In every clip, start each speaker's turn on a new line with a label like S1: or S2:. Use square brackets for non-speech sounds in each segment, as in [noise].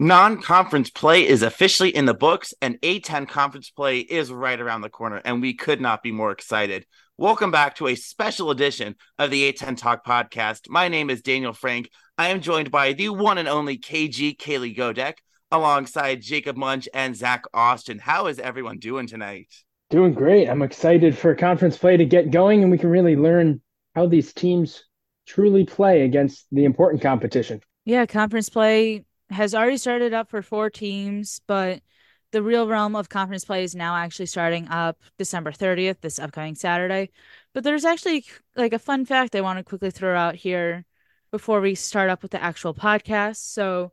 S1: Non conference play is officially in the books, and A10 conference play is right around the corner, and we could not be more excited. Welcome back to a special edition of the A10 Talk podcast. My name is Daniel Frank. I am joined by the one and only KG Kaylee Godek, alongside Jacob Munch and Zach Austin. How is everyone doing tonight?
S2: Doing great. I'm excited for conference play to get going, and we can really learn how these teams truly play against the important competition.
S3: Yeah, conference play has already started up for four teams, but the real realm of conference play is now actually starting up December 30th, this upcoming Saturday. But there's actually like a fun fact I want to quickly throw out here before we start up with the actual podcast. So,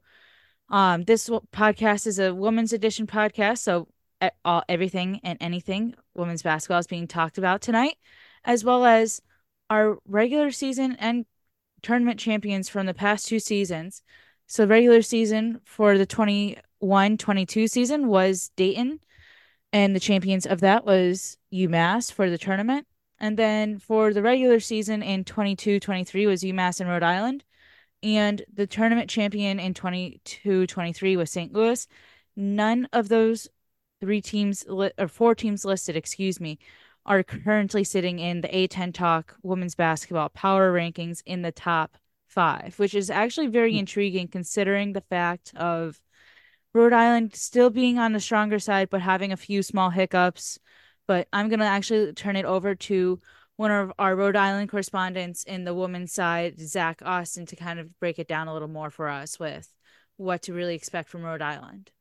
S3: um, this podcast is a women's edition podcast. So, all, everything and anything women's basketball is being talked about tonight, as well as our regular season and tournament champions from the past two seasons. So the regular season for the 21-22 season was Dayton and the champions of that was UMass for the tournament. And then for the regular season in 22-23 was UMass and Rhode Island. And the tournament champion in 22-23 was St. Louis. None of those three teams li- or four teams listed, excuse me, are currently sitting in the A10 Talk women's basketball power rankings in the top five, which is actually very hmm. intriguing considering the fact of Rhode Island still being on the stronger side, but having a few small hiccups. But I'm going to actually turn it over to one of our Rhode Island correspondents in the women's side, Zach Austin, to kind of break it down a little more for us with what to really expect from Rhode Island.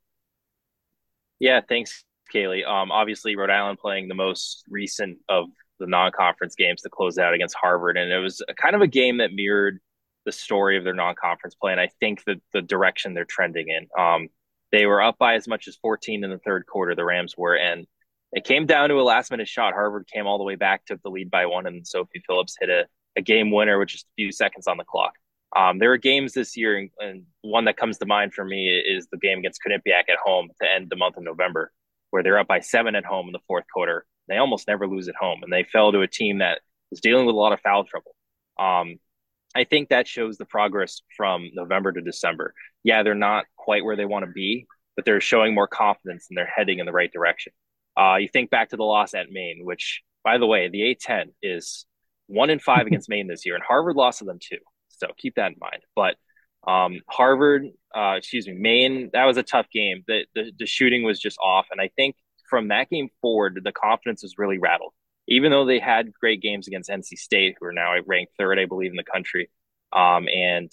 S4: Yeah, thanks, Kaylee. Um, obviously, Rhode Island playing the most recent of the non-conference games to close out against Harvard, and it was a, kind of a game that mirrored the story of their non-conference play, and I think that the direction they're trending in. Um, they were up by as much as 14 in the third quarter. The Rams were, and it came down to a last-minute shot. Harvard came all the way back, took the lead by one, and Sophie Phillips hit a, a game winner with just a few seconds on the clock. Um, there are games this year, and, one that comes to mind for me is the game against Quinnipiac at home to end the month of November, where they're up by seven at home in the fourth quarter. They almost never lose at home, and they fell to a team that was dealing with a lot of foul trouble. Um, I think that shows the progress from November to December. Yeah, they're not quite where they want to be, but they're showing more confidence and they're heading in the right direction. Uh, you think back to the loss at Maine, which, by the way, the A10 is one in five [laughs] against Maine this year, and Harvard lost to them too. So keep that in mind. But um, Harvard, uh, excuse me, Maine, that was a tough game. The, the the shooting was just off, and I think from that game forward, the confidence was really rattled even though they had great games against NC State, who are now ranked third, I believe, in the country, um, and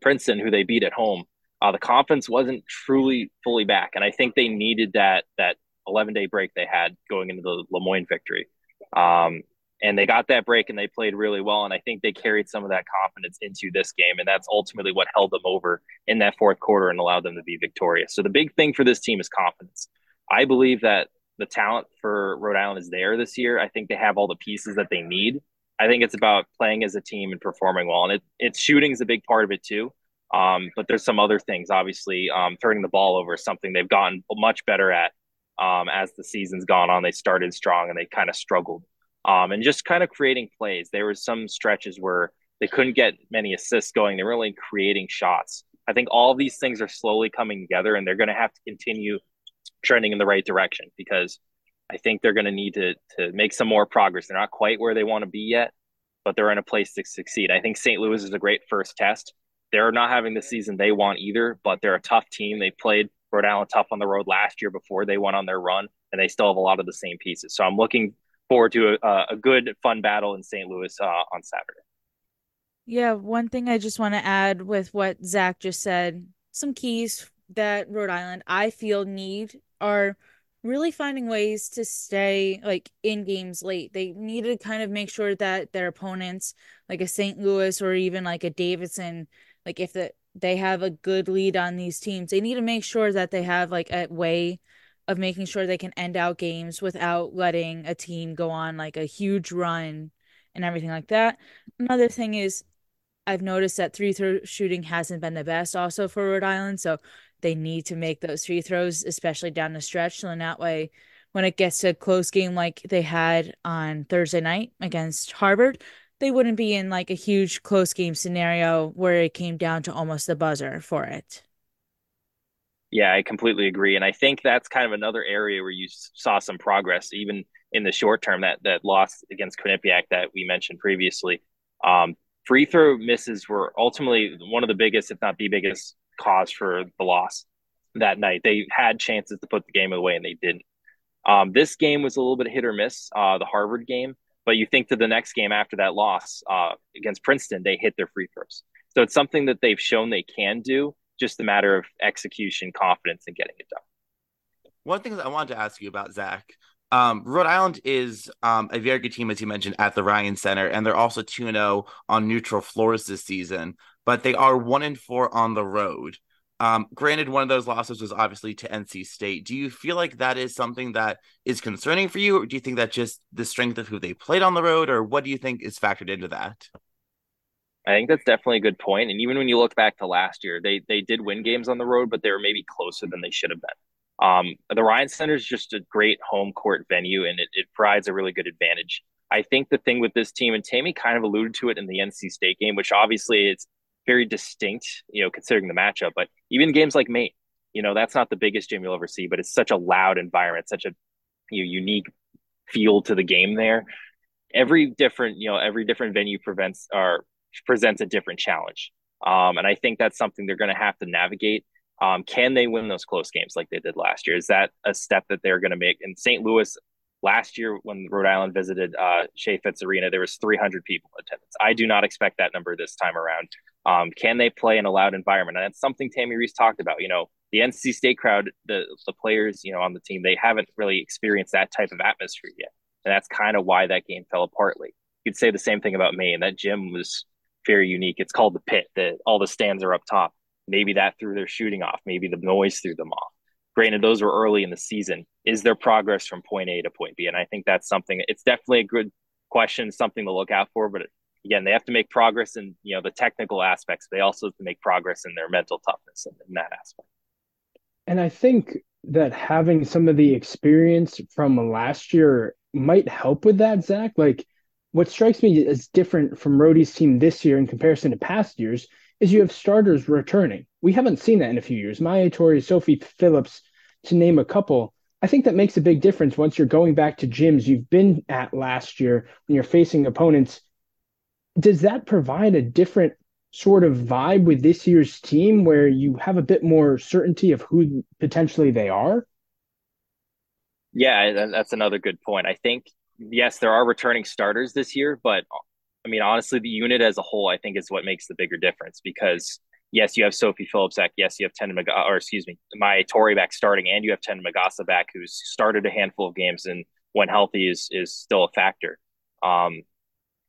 S4: Princeton, who they beat at home, uh, the confidence wasn't truly fully back, and I think they needed that that 11 day break they had going into the Le Moyne victory. Um, and they got that break and they played really well. And I think they carried some of that confidence into this game. And that's ultimately what held them over in that fourth quarter and allowed them to be victorious. So the big thing for this team is confidence. I believe that the talent for Rhode Island is there this year. I think they have all the pieces that they need. I think it's about playing as a team and performing well. And it, it's shooting is a big part of it too. Um, but there's some other things, obviously, um, turning the ball over is something they've gotten much better at um, as the season's gone on. They started strong and they kind of struggled. Um, and just kind of creating plays. There were some stretches where they couldn't get many assists going. They were really creating shots. I think all these things are slowly coming together, and they're going to have to continue trending in the right direction because I think they're going to need to to make some more progress. They're not quite where they want to be yet, but they're in a place to succeed. I think St. Louis is a great first test. They're not having the season they want either, but they're a tough team. They played Rhode Island tough on the road last year before they went on their run, and they still have a lot of the same pieces. So I'm looking forward to a, a good, fun battle in St. Louis uh, on Saturday.
S3: Yeah, one thing I just want to add with what Zach just said, some keys that Rhode Island I feel need are really finding ways to stay like in games late. They need to kind of make sure that their opponents, like a St. Louis or even like a Davidson, like if the they have a good lead on these teams, they need to make sure that they have like a way of making sure they can end out games without letting a team go on like a huge run and everything like that. Another thing is I've noticed that three throw shooting hasn't been the best also for Rhode Island. So they need to make those free throws, especially down the stretch. So in that way, when it gets to a close game like they had on Thursday night against Harvard, they wouldn't be in like a huge close game scenario where it came down to almost the buzzer for it.
S4: Yeah, I completely agree, and I think that's kind of another area where you saw some progress, even in the short term. That that loss against Quinnipiac that we mentioned previously, um, free throw misses were ultimately one of the biggest, if not the biggest, cause for the loss that night. They had chances to put the game away, and they didn't. Um, this game was a little bit hit or miss, uh, the Harvard game, but you think to the next game after that loss uh, against Princeton, they hit their free throws. So it's something that they've shown they can do, just a matter of execution, confidence, and getting it done.
S1: One thing that I wanted to ask you about, Zach. Um, Rhode Island is um, a very good team, as you mentioned, at the Ryan Center, and they're also 2 0 on neutral floors this season, but they are 1 and 4 on the road. Um, granted, one of those losses was obviously to NC State. Do you feel like that is something that is concerning for you, or do you think that just the strength of who they played on the road, or what do you think is factored into that?
S4: I think that's definitely a good point. And even when you look back to last year, they they did win games on the road, but they were maybe closer than they should have been. Um, the Ryan Center is just a great home court venue, and it, it provides a really good advantage. I think the thing with this team, and Tammi kind of alluded to it in the NC State game, which obviously it's very distinct, you know, considering the matchup. But even games like Maine, you know, that's not the biggest gym you'll ever see, but it's such a loud environment, such a you know, unique feel to the game there. Every different, you know, every different venue prevents or presents a different challenge. Um, and I think that's something they're going to have to navigate. Um, can they win those close games like they did last year? Is that a step that they're going to make? In St. Louis last year, when Rhode Island visited uh, Fitz Arena, there was 300 people in attendance. I do not expect that number this time around. Um, can they play in a loud environment? And that's something Tammi Reiss talked about. You know, the NC State crowd, the the players, you know, on the team, they haven't really experienced that type of atmosphere yet, and that's kind of why that game fell apart. Late. You could say the same thing about Maine. That gym was very unique. It's called the pit. That all the stands are up top. Maybe that threw their shooting off. Maybe the noise threw them off. Granted, those were early in the season. Is there progress from point A to point B? And I think that's something. It's definitely a good question, something to look out for. But again, they have to make progress in you know the technical aspects. They also have to make progress in their mental toughness in, that aspect.
S2: And I think that having some of the experience from last year might help with that, Zach. Like what strikes me as different from Rhodey's team this year in comparison to past years is you have starters returning. We haven't seen that in a few years. Maye Toure, Sophie Phillips, to name a couple. I think that makes a big difference once you're going back to gyms you've been at last year when you're facing opponents. Does that provide a different sort of vibe with this year's team where you have a bit more certainty of who potentially they are?
S4: Yeah, that's another good point. I think yes, there are returning starters this year, but I mean, honestly, the unit as a whole, I think, is what makes the bigger difference because yes, you have Sophie Phillips back. Yes, you have Tenin Magassa, or excuse me, my Tory back starting, and you have Tenin Magassa back, who's started a handful of games and when healthy is is still a factor. Um,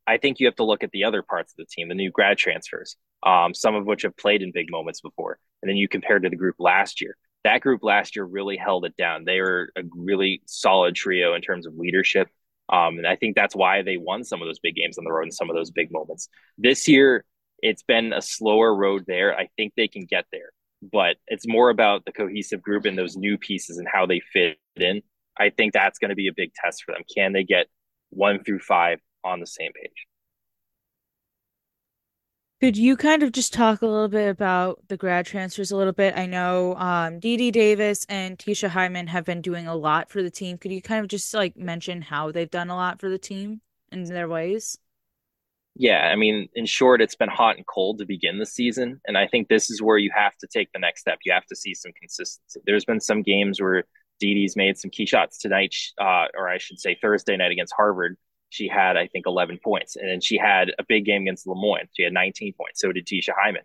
S4: I think you have to look at the other parts of the team, the new grad transfers, um, some of which have played in big moments before, and then you compare to the group last year. That group last year really held it down. They were a really solid trio in terms of leadership. Um, and I think that's why they won some of those big games on the road and some of those big moments. This year, it's been a slower road there. I think they can get there, but it's more about the cohesive group and those new pieces and how they fit in. I think that's going to be a big test for them. Can they get one through five on the same page?
S3: Could you kind of just talk a little bit about the grad transfers a little bit? I know um, Dee Dee Davis and Tisha Hyman have been doing a lot for the team. Could you kind of just like mention how they've done a lot for the team in their ways?
S4: Yeah, I mean, in short, it's been hot and cold to begin the season. And I think this is where you have to take the next step. You have to see some consistency. There's been some games where Dee's made some key shots tonight, uh, or I should say Thursday night against Harvard she had, I think, 11 points. And then she had a big game against Le Moyne. She had 19 points. So did Tisha Hyman.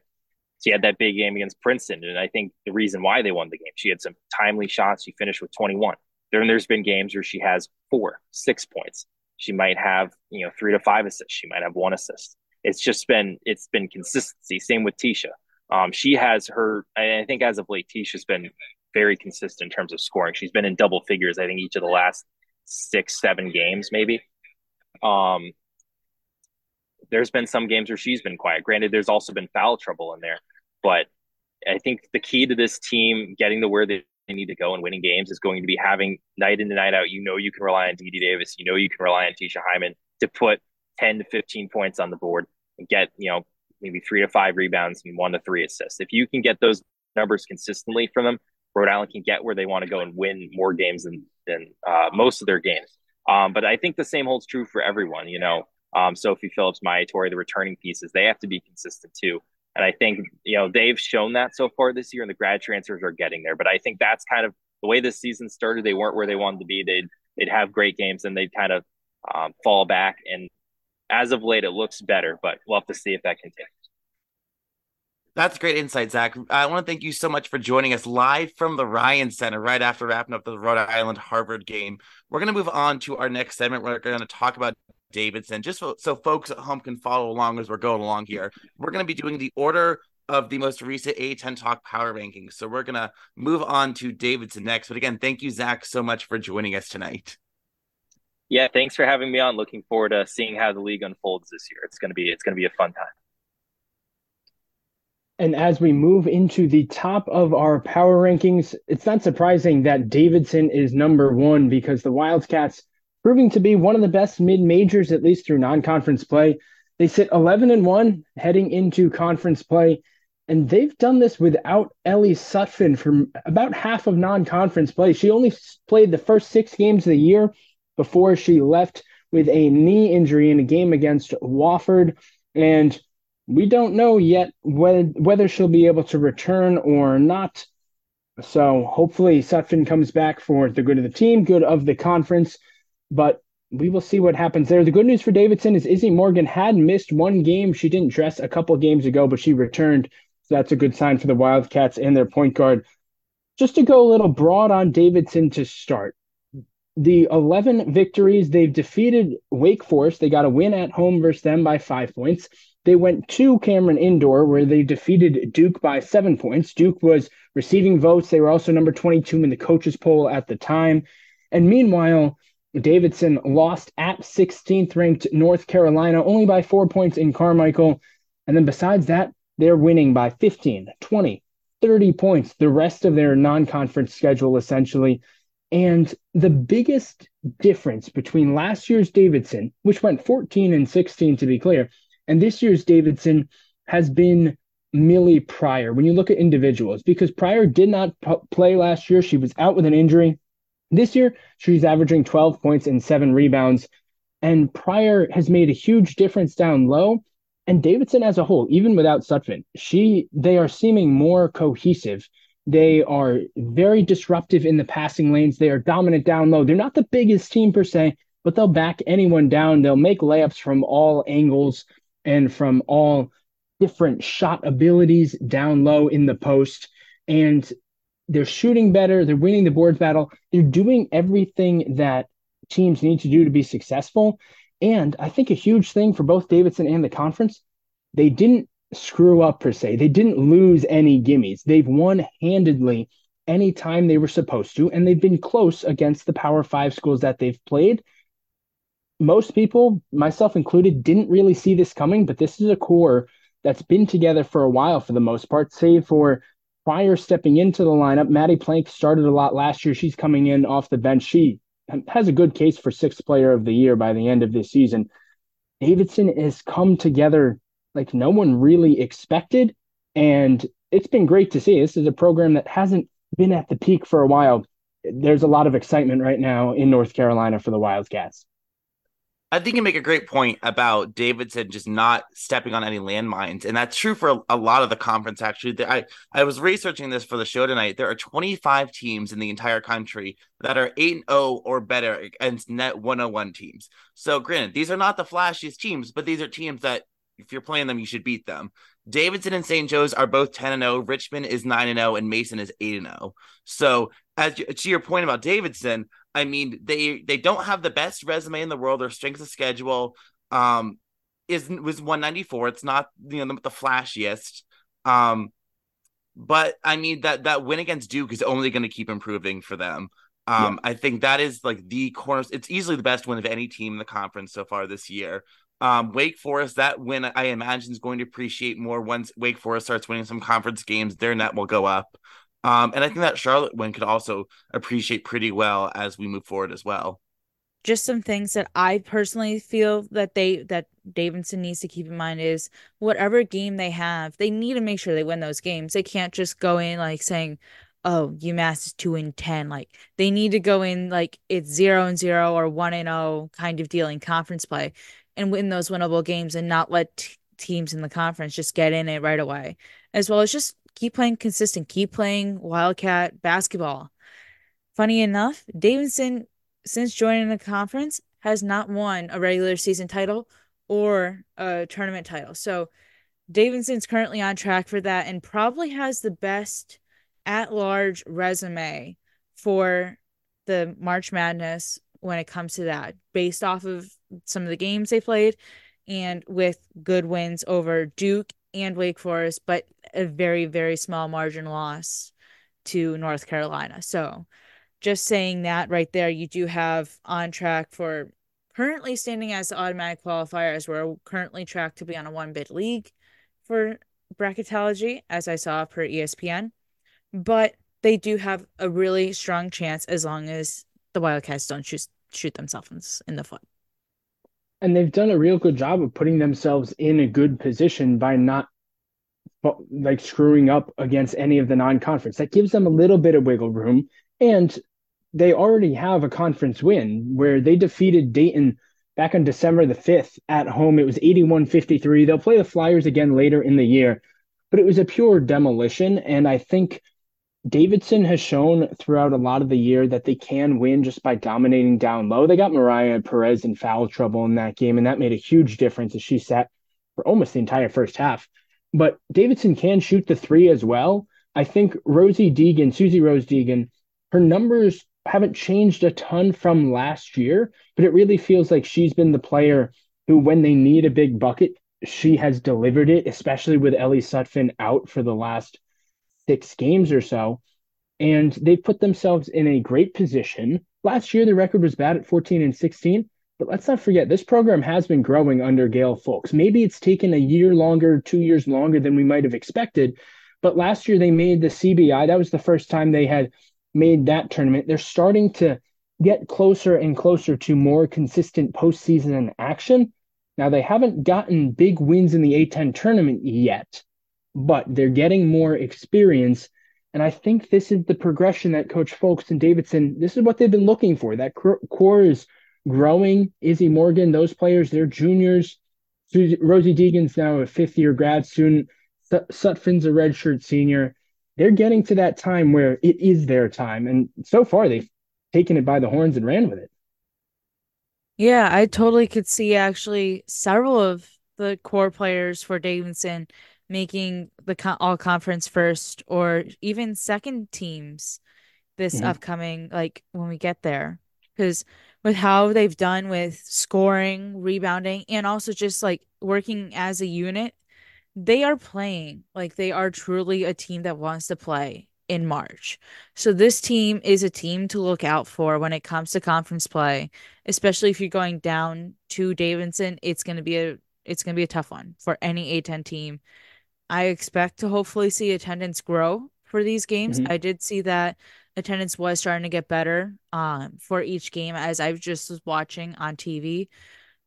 S4: She had that big game against Princeton. And I think the reason why they won the game, she had some timely shots. She finished with 21. Then there's been games where she has four, six points. She might have, you know, three to five assists. She might have one assist. It's just been, it's been consistency. Same with Tisha. Um, she has her, I think as of late, Tisha's been very consistent in terms of scoring. She's been in double figures, I think, each of the last six, seven games, maybe. Um, there's been some games where she's been quiet. Granted, there's also been foul trouble in there, but I think the key to this team getting to where they need to go and winning games is going to be having night in and night out. You know, you can rely on Dee Davis. You know, you can rely on Tisha Hyman to put 10 to 15 points on the board and get, you know, maybe three to five rebounds and one to three assists. If you can get those numbers consistently from them, Rhode Island can get where they want to go and win more games than than uh, most of their games. Um, but I think the same holds true for everyone. You know, um, Sophie Phillips, Maye Toure, the returning pieces, they have to be consistent too. And I think you know they've shown that so far this year, and the grad transfers are getting there. But I think that's kind of the way this season started. They weren't where they wanted to be. They'd they'd have great games, and they'd kind of um, fall back. And as of late, it looks better. But we'll have to see if that continues.
S1: That's great insight, Zach. I want to thank you so much for joining us live from the Ryan Center right after wrapping up the Rhode Island Harvard game. We're going to move on to our next segment. We're going to talk about Davidson, just so, so folks at home can follow along as we're going along here. We're going to be doing the order of the most recent A10 Talk Power Rankings. So we're going to move on to Davidson next. But again, thank you, Zach, so much for joining us tonight.
S4: Yeah, thanks for having me on. Looking forward to seeing how the league unfolds this year. It's going to be it's going to be a fun time.
S2: And as we move into the top of our power rankings, it's not surprising that Davidson is number one because the Wildcats, proving to be one of the best mid majors, at least through non conference play, they sit 11 and 1 heading into conference play. And they've done this without Ellie Sutphin for about half of non conference play. She only played the first six games of the year before she left with a knee injury in a game against Wofford. And we don't know yet whether whether she'll be able to return or not. So hopefully Sutphin comes back for the good of the team, good of the conference. But we will see what happens there. The good news for Davidson is Izzy Morgan had missed one game. She didn't dress a couple games ago, but she returned. So that's a good sign for the Wildcats and their point guard. Just to go a little broad on Davidson to start. The 11 victories, they've defeated Wake Forest. They got a win at home versus them by five points. They went to Cameron Indoor where they defeated Duke by seven points. Duke was receiving votes. They were also number 22 in the coaches poll at the time. And meanwhile, Davidson lost at 16th ranked North Carolina only by four points in Carmichael. And then besides that, they're winning by 15, 20, 30 points the rest of their non conference schedule, essentially. And the biggest difference between last year's Davidson, which went 14 and 16 to be clear, and this year's Davidson has been Millie Pryor. When you look at individuals, because Pryor did not p- play last year, she was out with an injury. This year, she's averaging 12 points and seven rebounds. And Pryor has made a huge difference down low. And Davidson as a whole, even without Sutphin, she they are seeming more cohesive. They are very disruptive in the passing lanes. They are dominant down low. They're not the biggest team per se, but they'll back anyone down. They'll make layups from all angles and from all different shot abilities down low in the post. And they're shooting better. They're winning the boards battle. They're doing everything that teams need to do to be successful. And I think a huge thing for both Davidson and the conference, they didn't screw up per se. They didn't lose any gimmies. They've won handedly anytime they were supposed to, and they've been close against the Power Five schools that they've played most people, myself included, didn't really see this coming, but this is a core that's been together for a while for the most part, save for Pryor stepping into the lineup. Maddie Plank started a lot last year. She's coming in off the bench. She has a good case for sixth player of the year by the end of this season. Davidson has come together like no one really expected. And it's been great to see. This is a program that hasn't been at the peak for a while. There's a lot of excitement right now in North Carolina for the Wildcats.
S1: I think you make a great point about Davidson just not stepping on any landmines, and that's true for a, lot of the conference. Actually, I I was researching this for the show tonight. There are 25 teams in the entire country that are eight zero oh or better against net 101 teams. So, granted, these are not the flashiest teams, but these are teams that if you're playing them, you should beat them. Davidson and St. Joe's are both 10 and 0. Richmond is 9 and 0, and Mason is 8 and 0. So, as to your point about Davidson, I mean, they they don't have the best resume in the world. Their strength of schedule um is was 194. It's not you know the, the flashiest. Um, but I mean that that win against Duke is only going to keep improving for them. Um, yeah. I think that is like the corner. It's easily the best win of any team in the conference so far this year. Um, Wake Forest, that win I imagine is going to appreciate more once Wake Forest starts winning some conference games. Their net will go up. Um, and I think that Charlotte win could also appreciate pretty well as we move forward as well.
S3: Just some things that I personally feel that they that Davidson needs to keep in mind is whatever game they have, they need to make sure they win those games. They can't just go in like saying, oh, UMass is two and ten. Like they need to go in like it's zero and zero or one and zero kind of deal in conference play and win those winnable games and not let t- teams in the conference just get in it right away. As well as just keep playing consistent, keep playing Wildcat basketball. Funny enough, Davidson, since joining the conference, has not won a regular season title or a tournament title. So Davidson's currently on track for that and probably has the best at large resume for the March Madness when it comes to that, based off of some of the games they played and with good wins over Duke and Wake Forest, but a very, very small margin loss to North Carolina. So just saying that right there, you do have on track for currently standing as automatic qualifiers. We're currently tracked to be on a one bid league for bracketology, as I saw per ESPN but they do have a really strong chance as long as the Wildcats don't shoot shoot themselves in the foot.
S2: And they've done a real good job of putting themselves in a good position by not like screwing up against any of the non-conference. That gives them a little bit of wiggle room and they already have a conference win where they defeated Dayton back on December the 5th at home. It was 81-53. They'll play the Flyers again later in the year, but it was a pure demolition and I think Davidson has shown throughout a lot of the year that they can win just by dominating down low. They got Mariah Perez in foul trouble in that game, and that made a huge difference as she sat for almost the entire first half. But Davidson can shoot the three as well. I think Rosie Deegan, Susie Rose Deegan, her numbers haven't changed a ton from last year, but it really feels like she's been the player who, when they need a big bucket, she has delivered it, especially with Ellie Sutphin out for the last six games or so. And they put themselves in a great position. Last year, the record was bad at 14 and 16. But let's not forget, this program has been growing under Gayle Fulks. Maybe it's taken a year longer, two years longer than we might have expected. But last year, they made the CBI. That was the first time they had made that tournament. They're starting to get closer and closer to more consistent postseason action. Now, they haven't gotten big wins in the A10 tournament yet, but they're getting more experience. And I think this is the progression that Coach Fulks and Davidson, this is what they've been looking for. That core is growing. Izzy Morgan, those players, they're juniors. Rosie Deegan's now a fifth year grad student. Sutphin's a redshirt senior. They're getting to that time where it is their time. And so far, they've taken it by the horns and ran with it.
S3: Yeah, I totally could see actually several of the core players for Davidson making the all conference first or even second teams this mm-hmm. upcoming like when we get there because with how they've done with scoring rebounding and also just like working as a unit they are playing like they are truly a team that wants to play in March. So this team is a team to look out for when it comes to conference play, especially if you're going down to Davidson, it's going to be a it's going to be a tough one for any A10 team I expect to hopefully see attendance grow for these games. Mm-hmm. I did see that attendance was starting to get better um, for each game as I just was watching on TV.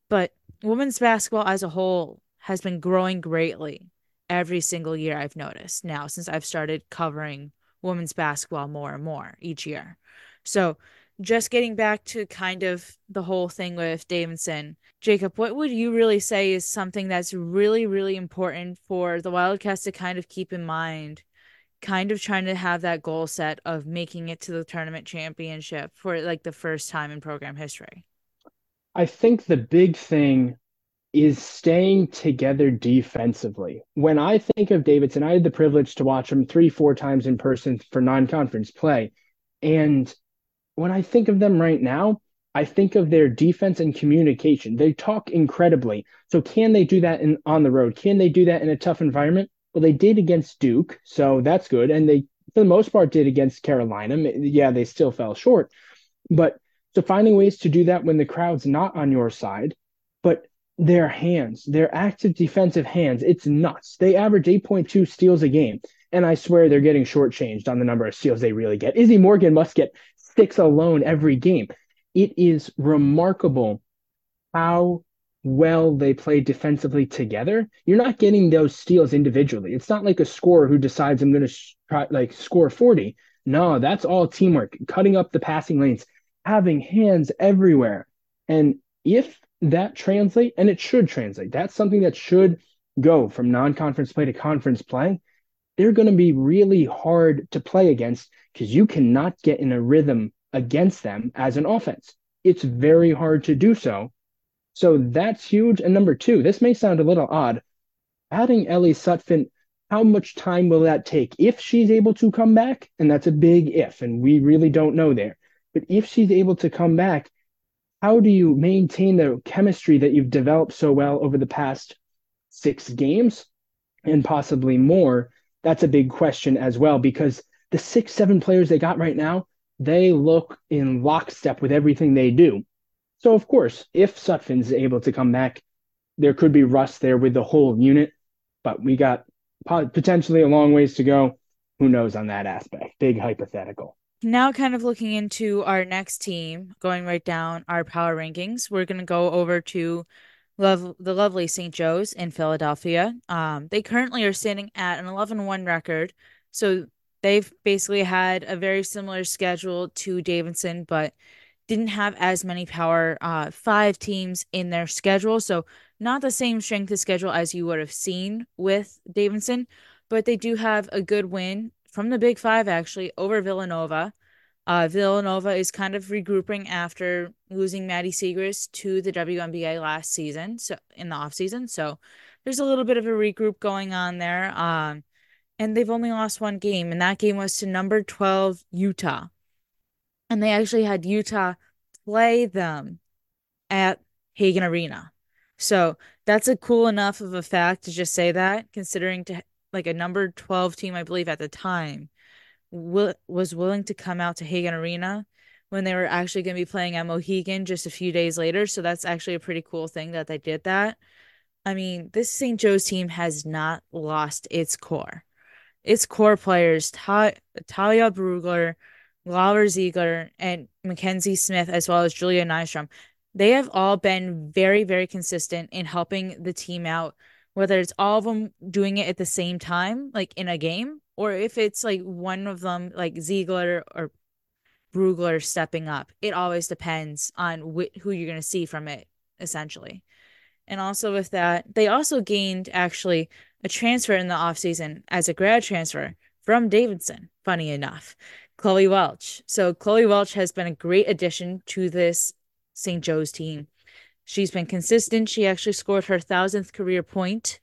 S3: But women's basketball as a whole has been growing greatly every single year I've noticed now since I've started covering women's basketball more and more each year. So just getting back to kind of the whole thing with Davidson, Jacob, what would you really say is something that's really, really important for the Wildcats to kind of keep in mind? Kind of trying to have that goal set of making it to the tournament championship for like the first time in program history.
S2: I think the big thing is staying together defensively. When I think of Davidson, I had the privilege to watch him three, four times in person for non conference play. And when I think of them right now, I think of their defense and communication. They talk incredibly. So can they do that in on the road? Can they do that in a tough environment? Well, they did against Duke, so that's good. And they, for the most part, did against Carolina. Yeah, they still fell short. But so finding ways to do that when the crowd's not on your side, but their hands, their active defensive hands, it's nuts. They average 8.2 steals a game. And I swear they're getting shortchanged on the number of steals they really get. Izzy Morgan must get six alone every game. It is remarkable how well they play defensively together, you're not getting those steals individually. It's not like a scorer who decides I'm going to try like score 40. No, that's all teamwork, cutting up the passing lanes, having hands everywhere. And if that translate, and it should translate, that's something that should go from non-conference play to conference play. They're going to be really hard to play against because you cannot get in a rhythm against them as an offense. It's very hard to do so so that's huge. And number two, this may sound a little odd. Adding Ellie Sutphin, how much time will that take? If she's able to come back, and that's a big if, and we really don't know there. But if she's able to come back, how do you maintain the chemistry that you've developed so well over the past six games and possibly more? That's a big question as well, because the six, seven players they got right now, they look in lockstep with everything they do. So, of course, if Sutphin's able to come back, there could be rust there with the whole unit, but we got potentially a long ways to go. Who knows on that aspect? Big hypothetical.
S3: Now, kind of looking into our next team, going right down our power rankings, we're going to go over to love the lovely St. Joe's in Philadelphia. Um, they currently are standing at an 11 1 record. So they've basically had a very similar schedule to Davidson, but didn't have as many power uh, five teams in their schedule. So not the same strength of schedule as you would have seen with Davidson, but they do have a good win from the Big Five actually over Villanova. Uh, Villanova is kind of regrouping after losing Maddy Siegrist to the WNBA last season, so in the off season. So there's a little bit of a regroup going on there. Um, and they've only lost one game, and that game was to number 12 Utah and they actually had Utah play them at Hagan Arena. So that's a cool enough of a fact to just say that, considering to like a number 12 team, I believe at the time, will, was willing to come out to Hagan Arena when they were actually going to be playing at Mohegan just a few days later. So that's actually a pretty cool thing that they did that. I mean, this St. Joe's team has not lost its core. Its core players, Ta- Talya Brugler, Laura Ziegler and Mackenzie Smith, as well as Julia Nystrom, they have all been very, very consistent in helping the team out, whether it's all of them doing it at the same time, like in a game, or if it's like one of them, like Ziegler or Brugler stepping up. It always depends on wh- who you're going to see from it, essentially. And also with that, they also gained actually a transfer in the offseason as a grad transfer from Davidson, funny enough. Chloe Welch. So Chloe Welch has been a great addition to this St. Joe's team. She's been consistent. She actually scored her thousandth career point,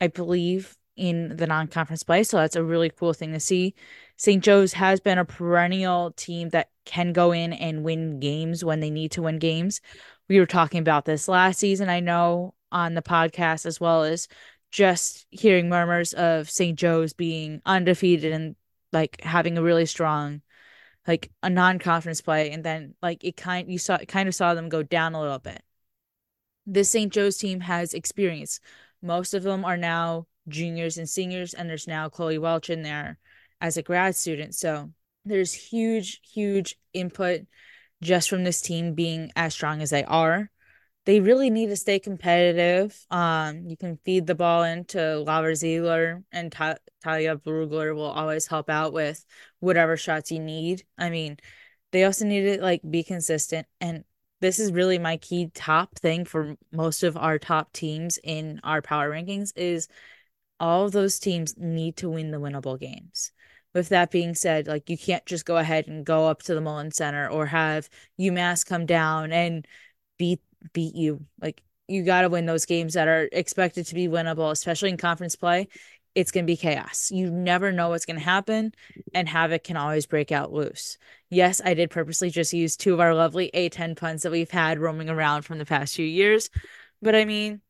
S3: I believe, in the non-conference play. So that's a really cool thing to see. St. Joe's has been a perennial team that can go in and win games when they need to win games. We were talking about this last season, I know, on the podcast, as well as just hearing murmurs of St. Joe's being undefeated and like having a really strong like a non-conference play and then like it kind you saw kind of saw them go down a little bit this st joe's team has experience most of them are now juniors and seniors and there's now chloe welch in there as a grad student so there's huge huge input just from this team being as strong as they are they really need to stay competitive. Um, you can feed the ball into Laura Ziegler and Ta- Talya Brugler will always help out with whatever shots you need. I mean, they also need to like be consistent and this is really my key top thing for most of our top teams in our power rankings is all of those teams need to win the winnable games. With that being said, like you can't just go ahead and go up to the Mullins Center or have UMass come down and beat beat you. Like you got to win those games that are expected to be winnable, especially in conference play. It's going to be chaos. You never know what's going to happen, and havoc can always break out loose. Yes, I did purposely just use two of our lovely A10 puns that we've had roaming around from the past few years. But I mean,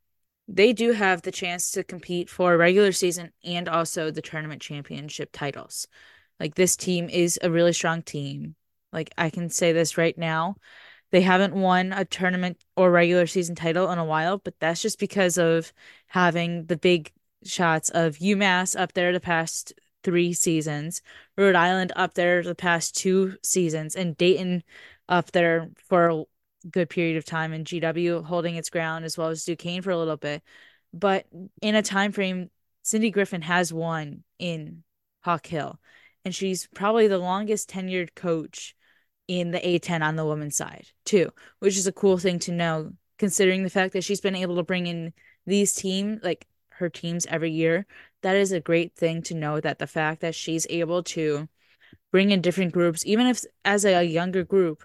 S3: they do have the chance to compete for regular season and also the tournament championship titles. Like, this team is a really strong team. Like, I can say this right now they haven't won a tournament or regular season title in a while, but that's just because of having the big shots of UMass up there the past three seasons, Rhode Island up there the past two seasons, and Dayton up there for good period of time in GW holding its ground as well as Duquesne for a little bit. But in a time frame, Cindy Griffin has won in Hawk Hill, and she's probably the longest tenured coach in the A10 on the women's side, too, which is a cool thing to know, considering the fact that she's been able to bring in these teams, like her teams every year. That is a great thing to know that the fact that she's able to bring in different groups, even if as a younger group,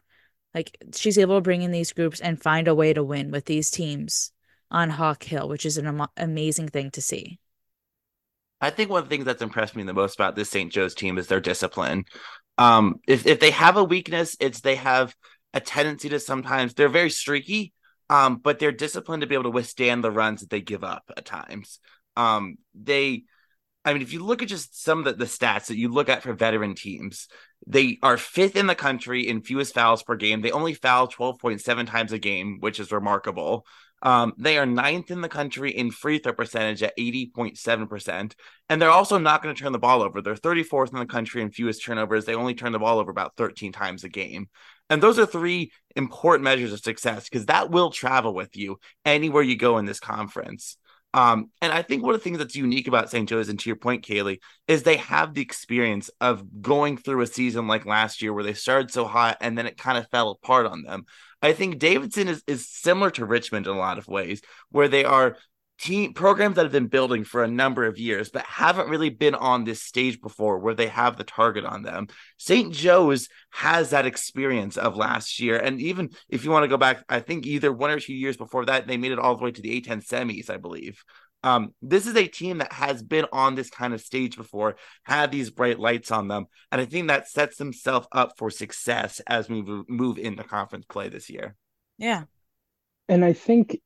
S3: like she's able to bring in these groups and find a way to win with these teams on Hawk Hill, which is an am- amazing thing to see.
S1: I think one of the things that's impressed me the most about this St. Joe's team is their discipline. Um, if if they have a weakness, it's they have a tendency to sometimes they're very streaky, um, but they're disciplined to be able to withstand the runs that they give up at times. Um, they, I mean, if you look at just some of the, the stats that you look at for veteran teams, they are fifth in the country in fewest fouls per game. They only foul 12.7 times a game, which is remarkable. Um, they are ninth in the country in free throw percentage at 80.7%. And they're also not going to turn the ball over. They're 34th in the country in fewest turnovers. They only turn the ball over about 13 times a game. And those are three important measures of success because that will travel with you anywhere you go in this conference. Um, and I think one of the things that's unique about St. Joe's, and to your point, Kaylee, is they have the experience of going through a season like last year where they started so hot and then it kind of fell apart on them. I think Davidson is, is similar to Richmond in a lot of ways, where they are team programs that have been building for a number of years, but haven't really been on this stage before where they have the target on them. St. Joe's has that experience of last year. And even if you want to go back, I think either one or two years before that, they made it all the way to the A10 semis, I believe. Um, this is a team that has been on this kind of stage before, had these bright lights on them, and I think that sets themselves up for success as we move into conference play this year.
S3: Yeah,
S2: and I think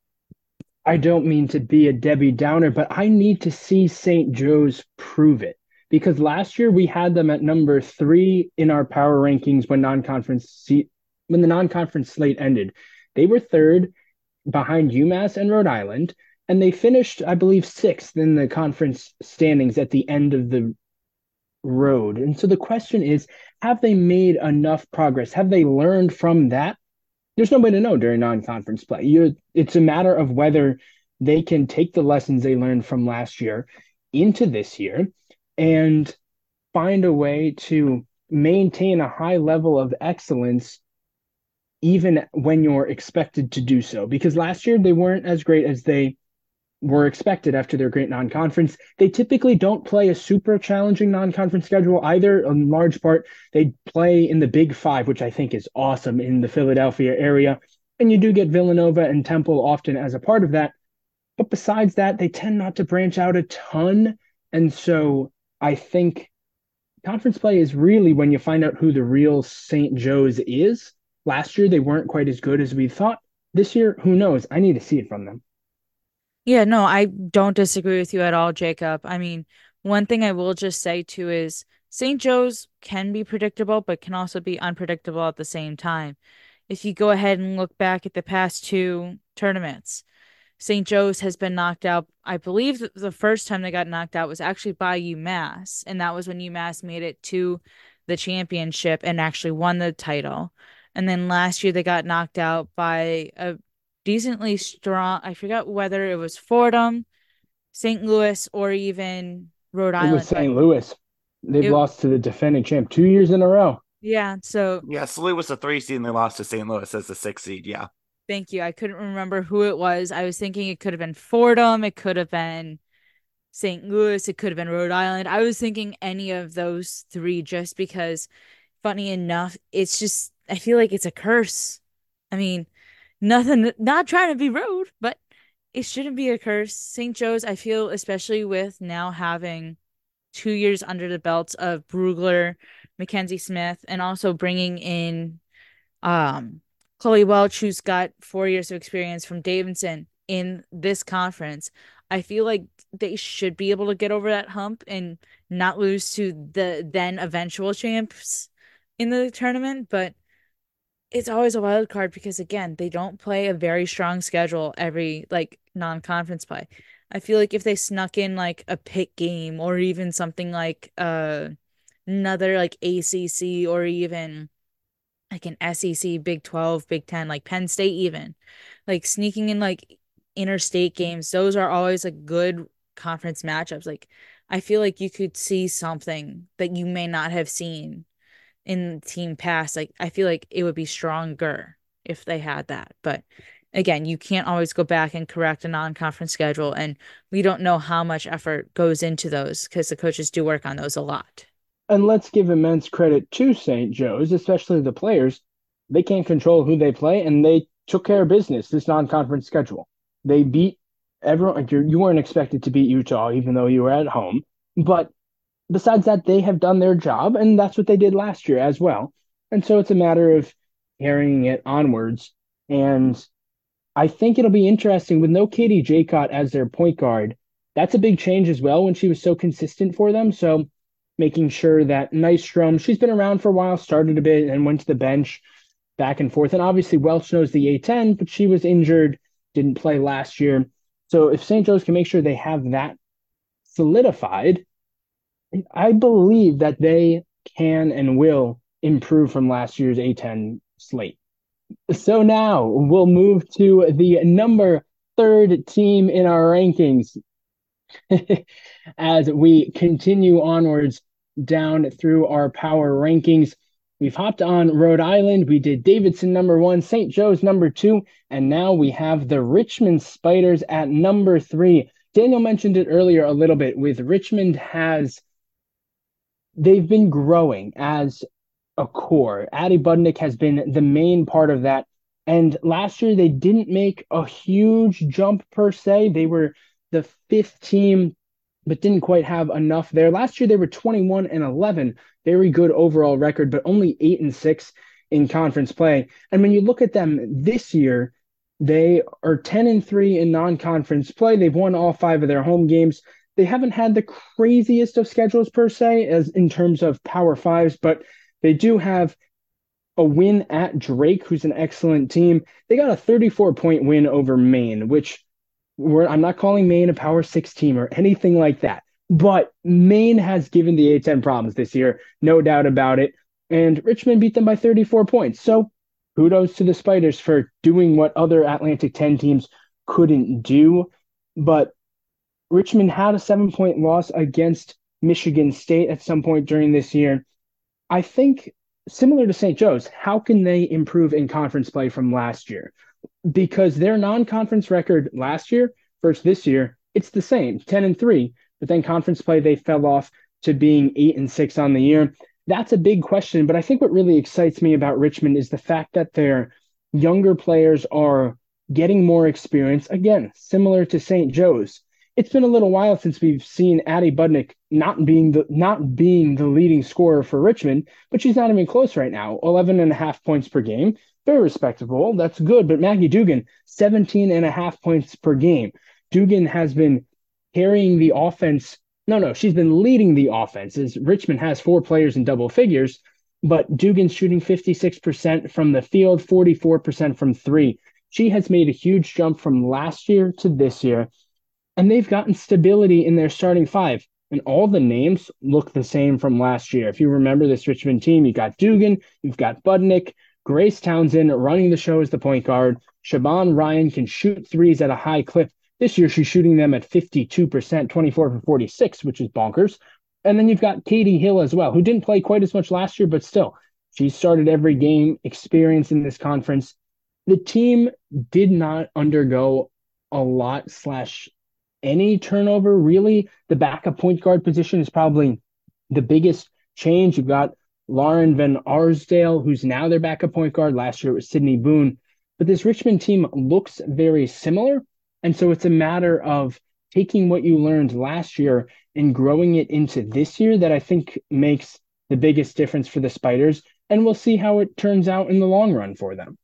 S2: I don't mean to be a Debbie Downer, but I need to see St. Joe's prove it because last year we had them at number three in our power rankings when non-conference when the non-conference slate ended. They were third behind UMass and Rhode Island and they finished, I believe, sixth in the conference standings at the end of the road. And so the question is, have they made enough progress? Have they learned from that? There's no way to know during non-conference play. you it's a matter of whether they can take the lessons they learned from last year into this year and find a way to maintain a high level of excellence even when you're expected to do so because last year they weren't as great as they were expected after their great non-conference. They typically don't play a super challenging non-conference schedule either. In large part, they play in the Big Five, which I think is awesome in the Philadelphia area. And you do get Villanova and Temple often as a part of that. But besides that, they tend not to branch out a ton. And so I think conference play is really when you find out who the real St. Joe's is. Last year, they weren't quite as good as we thought. This year, who knows? I need to see it from them.
S3: Yeah, no, I don't disagree with you at all, Jacob. I mean, one thing I will just say too is St. Joe's can be predictable, but can also be unpredictable at the same time. If you go ahead and look back at the past two tournaments, St. Joe's has been knocked out. I believe the first time they got knocked out was actually by UMass, and that was when UMass made it to the championship and actually won the title. And then last year they got knocked out by a decently strong. I forgot whether it was Fordham, St. Louis, or even Rhode Island.
S2: It was St. Louis. They've it, lost to the defending champ two years in a row.
S3: Yeah. So
S1: yeah, Louis was the three seed and they lost to St. Louis as the six seed. Yeah.
S3: Thank you. I couldn't remember who it was. I was thinking it could have been Fordham. It could have been St. Louis. It could have been Rhode Island. I was thinking any of those three just because, funny enough, it's just, I feel like it's a curse. I mean, nothing not trying to be rude but it shouldn't be a curse. St joe's i feel especially with now having two years under the belts of brugler mackenzie smith and also bringing in um chloe welch who's got four years of experience from davidson in this conference i feel like they should be able to get over that hump and not lose to the then eventual champs in the tournament but it's always a wild card because again, they don't play a very strong schedule every like non-conference play. I feel like if they snuck in like a Pitt game or even something like uh another like ACC or even like an SEC, Big 12, Big 10, like Penn State even. Like sneaking in like interstate games, those are always like good conference matchups. Like I feel like you could see something that you may not have seen in team past. Like I feel like it would be stronger if they had that. But again, you can't always go back and correct a non-conference schedule and we don't know how much effort goes into those because the coaches do work on those a lot.
S2: And let's give immense credit to St. Joe's, especially the players. They can't control who they play and they took care of business this non-conference schedule. They beat everyone you weren't expected to beat Utah even though you were at home, but besides that they have done their job and that's what they did last year as well. And so it's a matter of carrying it onwards and I think it'll be interesting with no Katie Jekot as their point guard. That's a big change as well when she was so consistent for them. So making sure that Nystrom, she's been around for a while, started a bit and went to the bench back and forth. And obviously Welch knows the A10, but she was injured, didn't play last year. So if St. Joe's can make sure they have that solidified, I believe that they can and will improve from last year's A10 slate. So now we'll move to the number third team in our rankings [laughs] as we continue onwards down through our power rankings. We've hopped on Rhode Island. We did Davidson number one, St. Joe's number two, and now we have the Richmond Spiders at number three. Daniel mentioned it earlier a little bit with Richmond has they've been growing as a core. Addie Budnik has been the main part of that. And last year they didn't make a huge jump per se. They were the fifth team, but didn't quite have enough there. Last year they were 21 and 11, very good overall record, but only eight and six in conference play. And when you look at them this year, they are 10 and 3 in non-conference play. They've won all five of their home games. They haven't had the craziest of schedules per se as in terms of power fives, but they do have a win at Drake, who's an excellent team. They got a 34 point win over Maine, which I'm not calling Maine a power six team or anything like that. But Maine has given the A10 problems this year, no doubt about it. And Richmond beat them by 34 points. So kudos to the Spiders for doing what other Atlantic 10 teams couldn't do. But Richmond had a seven point loss against Michigan State at some point during this year. I think similar to St. Joe's, how can they improve in conference play from last year? Because their non-conference record last year versus this year, it's the same, 10 and 3, but then conference play they fell off to being 8 and 6 on the year. That's a big question, but I think what really excites me about Richmond is the fact that their younger players are getting more experience again, similar to St. Joe's it's been a little while since we've seen Addie Budnik not being the not being the leading scorer for Richmond, but she's not even close right now. 11 and a half points per game. Very respectable. That's good. But Maggie Doogan, 17 and a half points per game. Doogan has been carrying the offense. No, no, she's been leading the offense as Richmond has four players in double figures, but Doogan's shooting 56% from the field, 44% from three. She has made a huge jump from last year to this year and they've gotten stability in their starting five. And all the names look the same from last year. If you remember this Richmond team, you got Doogan, you've got Budnik, Grace Townsend running the show as the point guard. Siobhan Ryan can shoot threes at a high clip. This year, she's shooting them at 52%, 24 for 46, which is bonkers. And then you've got Katie Hill as well, who didn't play quite as much last year, but still, she started every game, experience in this conference. The team did not undergo a lot slash any turnover, really. The backup point guard position is probably the biggest change. You've got Lauren Van Arsdale, who's now their backup point guard. Last year it was Sydney Boone. But this Richmond team looks very similar. And so it's a matter of taking what you learned last year and growing it into this year that I think makes the biggest difference for the Spiders. And we'll see how it turns out in the long run for them.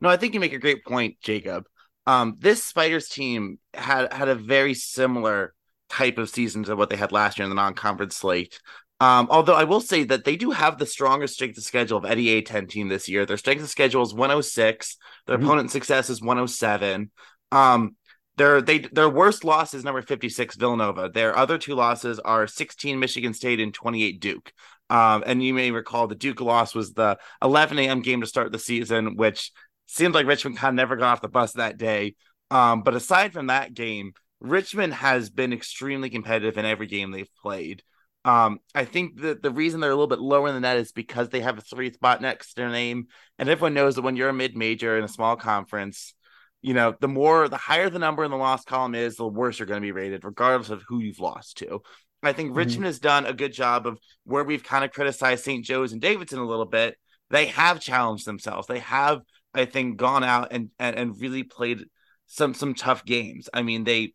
S1: No, I think you make a great point, Jacob. Um, this Spiders team had had a very similar type of season to what they had last year in the non-conference slate. Um, although I will say that they do have the strongest strength of schedule of any A10 team this year. Their strength of schedule is 106. Their mm-hmm. opponent success is 107. Um, their they their worst loss is number 56 Villanova. Their other two losses are 16 Michigan State and 28 Duke. Um, and you may recall the Duke loss was the 11 a.m. game to start the season, which seems like Richmond kind of never got off the bus that day. Um, but aside from that game, Richmond has been extremely competitive in every game they've played. Um, I think that the reason they're a little bit lower than that is because they have a three spot next to their name. And everyone knows that when you're a mid major in a small conference, you know, the more the higher the number in the loss column is, the worse you're going to be rated, regardless of who you've lost to. I think mm-hmm. Richmond has done a good job of where we've kind of criticized St. Joe's and Davidson a little bit. They have challenged themselves. They have, I think, gone out and and, and really played some some tough games. I mean, they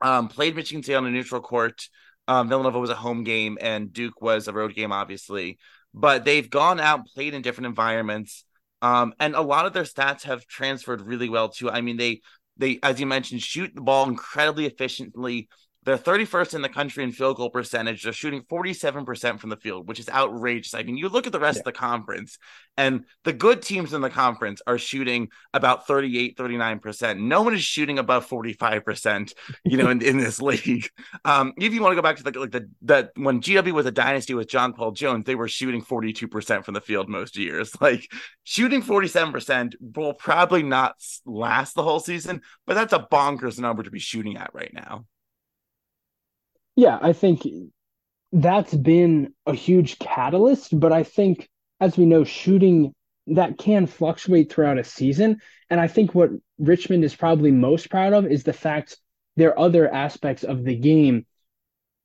S1: um, played Michigan State on a neutral court. Um, Villanova was a home game, and Duke was a road game, obviously. But they've gone out, played in different environments, um, and a lot of their stats have transferred really well too. I mean, they they, as you mentioned, shoot the ball incredibly efficiently. They're 31st in the country in field goal percentage. They're shooting 47% from the field, which is outrageous. I mean, you look at the rest yeah. of the conference, and the good teams in the conference are shooting about 38, 39%. No one is shooting above 45%, you know, in, in this [laughs] league. Um, if you want to go back to the like the that when GW was a dynasty with Jonquel Jones, they were shooting 42% from the field most years. [laughs] Like shooting 47% will probably not last the whole season, but that's a bonkers number to be shooting at right now.
S2: Yeah, I think that's been a huge catalyst, but I think as we know, shooting that can fluctuate throughout a season. And I think what Richmond is probably most proud of is the fact their other aspects of the game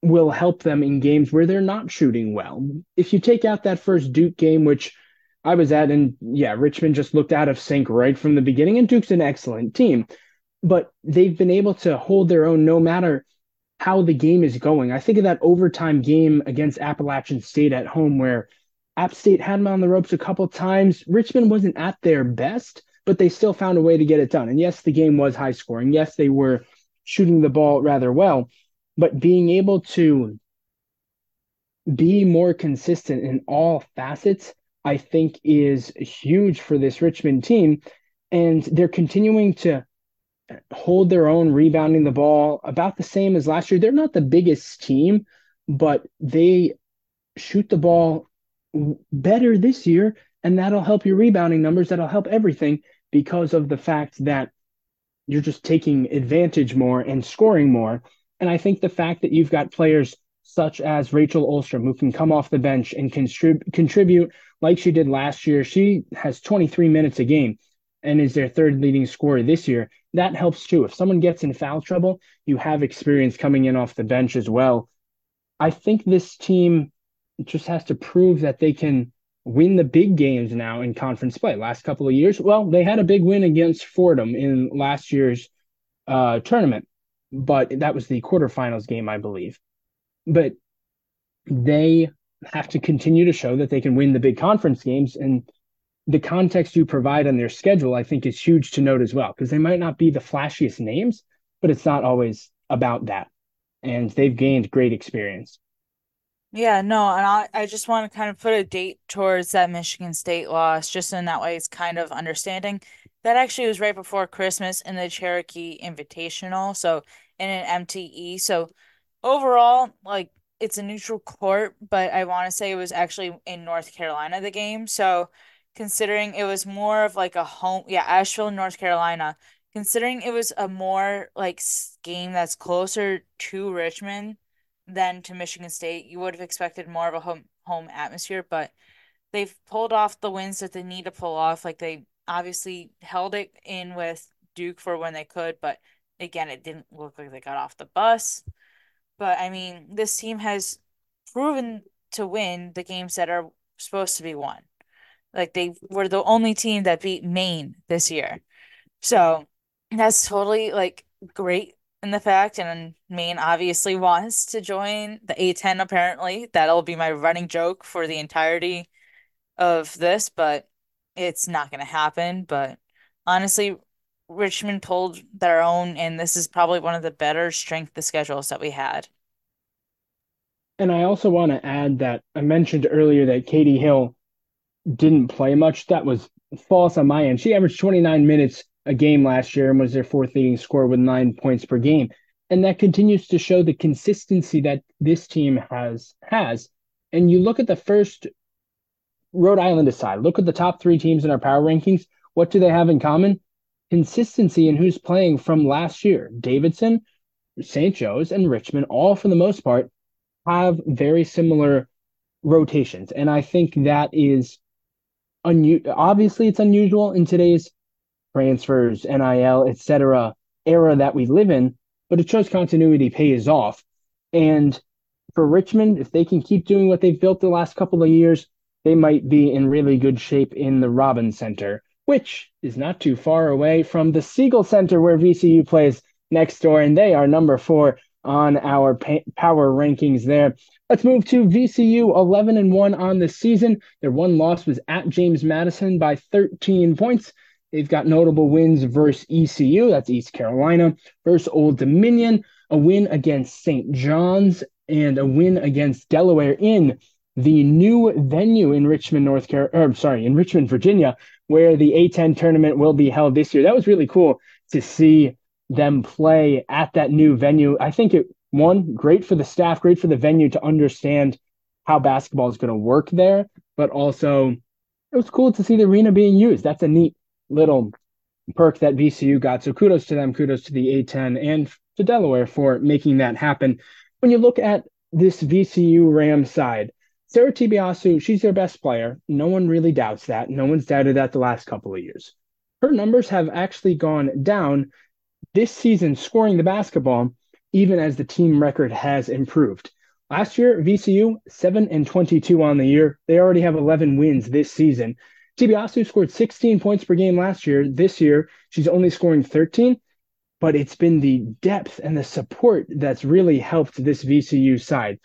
S2: will help them in games where they're not shooting well. If you take out that first Duke game, which I was at, and yeah, Richmond just looked out of sync right from the beginning, and Duke's an excellent team, but they've been able to hold their own no matter how the game is going. I think of that overtime game against Appalachian State at home where App State had them on the ropes a couple times. Richmond wasn't at their best, but they still found a way to get it done. And yes, the game was high scoring. Yes, they were shooting the ball rather well, but being able to be more consistent in all facets, I think is huge for this Richmond team. And they're continuing to hold their own rebounding the ball about the same as last year. They're not the biggest team, but they shoot the ball better this year, and that'll help your rebounding numbers. That'll help everything because of the fact that you're just taking advantage more and scoring more. And I think the fact that you've got players such as Rachel Ullstrom who can come off the bench and contrib- contribute like she did last year. She has 23 minutes a game and is their third leading scorer this year that helps too. If someone gets in foul trouble, you have experience coming in off the bench as well. I think this team just has to prove that they can win the big games now in conference play. Last couple of years, well, they had a big win against Fordham in last year's uh, tournament, but that was the quarterfinals game, I believe. But they have to continue to show that they can win the big conference games and the context you provide on their schedule, I think, is huge to note as well, because they might not be the flashiest names, but it's not always about that. And they've gained great experience.
S3: Yeah, no, and I, I just want to kind of put a date towards that Michigan State loss, just in that way it's kind of understanding. That actually was right before Christmas in the Cherokee Invitational, so in an MTE. So overall, like it's a neutral court, but I want to say it was actually in North Carolina the game. So considering it was more of like a home yeah asheville north carolina. Considering it was a more like game that's closer to richmond than to michigan state you would have expected more of a home home atmosphere but they've pulled off the wins that they need to pull off. Like they obviously held it in with duke for when they could but again it didn't look like they got off the bus. But i mean this team has proven to win the games that are supposed to be won like they were the only team that beat Maine this year. So that's totally like great in the fact. And Maine obviously wants to join the A10 apparently. That'll be my running joke for the entirety of this, but it's not gonna happen. But honestly, Richmond pulled their own, and this is probably one of the better strength of schedules that we had.
S2: And I also want to add that I mentioned earlier that Katie Hill didn't play much. That was false on my end. She averaged 29 minutes a game last year and was their fourth leading scorer with nine points per game. And that continues to show the consistency that this team has has. And you look at the first Rhode Island aside, look at the top three teams in our power rankings. What do they have in common? Consistency in who's playing from last year. Davidson, St. Joe's, and Richmond, all for the most part, have very similar rotations. And I think that is obviously it's unusual in today's transfers, NIL, etc. era that we live in, but it shows continuity pays off. And for Richmond, if they can keep doing what they've built the last couple of years, they might be in really good shape in the Robins Center, which is not too far away from the Siegel Center where VCU plays next door, and they are number four on our power rankings there. Let's move to VCU 11 and 1 on the season. Their one loss was at James Madison by 13 points. They've got notable wins versus ECU, that's East Carolina, versus Old Dominion, a win against St. John's, and a win against Delaware in the new venue in Richmond, North Carolina, er, sorry, in Richmond, Virginia, where the A10 tournament will be held this year. That was really cool to see them play at that new venue. I think it one great for the staff, great for the venue to understand how basketball is going to work there, but also it was cool to see the arena being used. That's a neat little perk that VCU got. So kudos to them, kudos to the A10 and to Delaware for making that happen. When you look at this VCU Ram side, Sarah Te-Biasu, she's their best player. No one really doubts that. No one's doubted that the last couple of years. Her numbers have actually gone down this season scoring the basketball, even as the team record has improved. Last year, VCU, 7 and 22 on the year. They already have 11 wins this season. Te-Biasu scored 16 points per game last year. This year, she's only scoring 13, but it's been the depth and the support that's really helped this VCU side.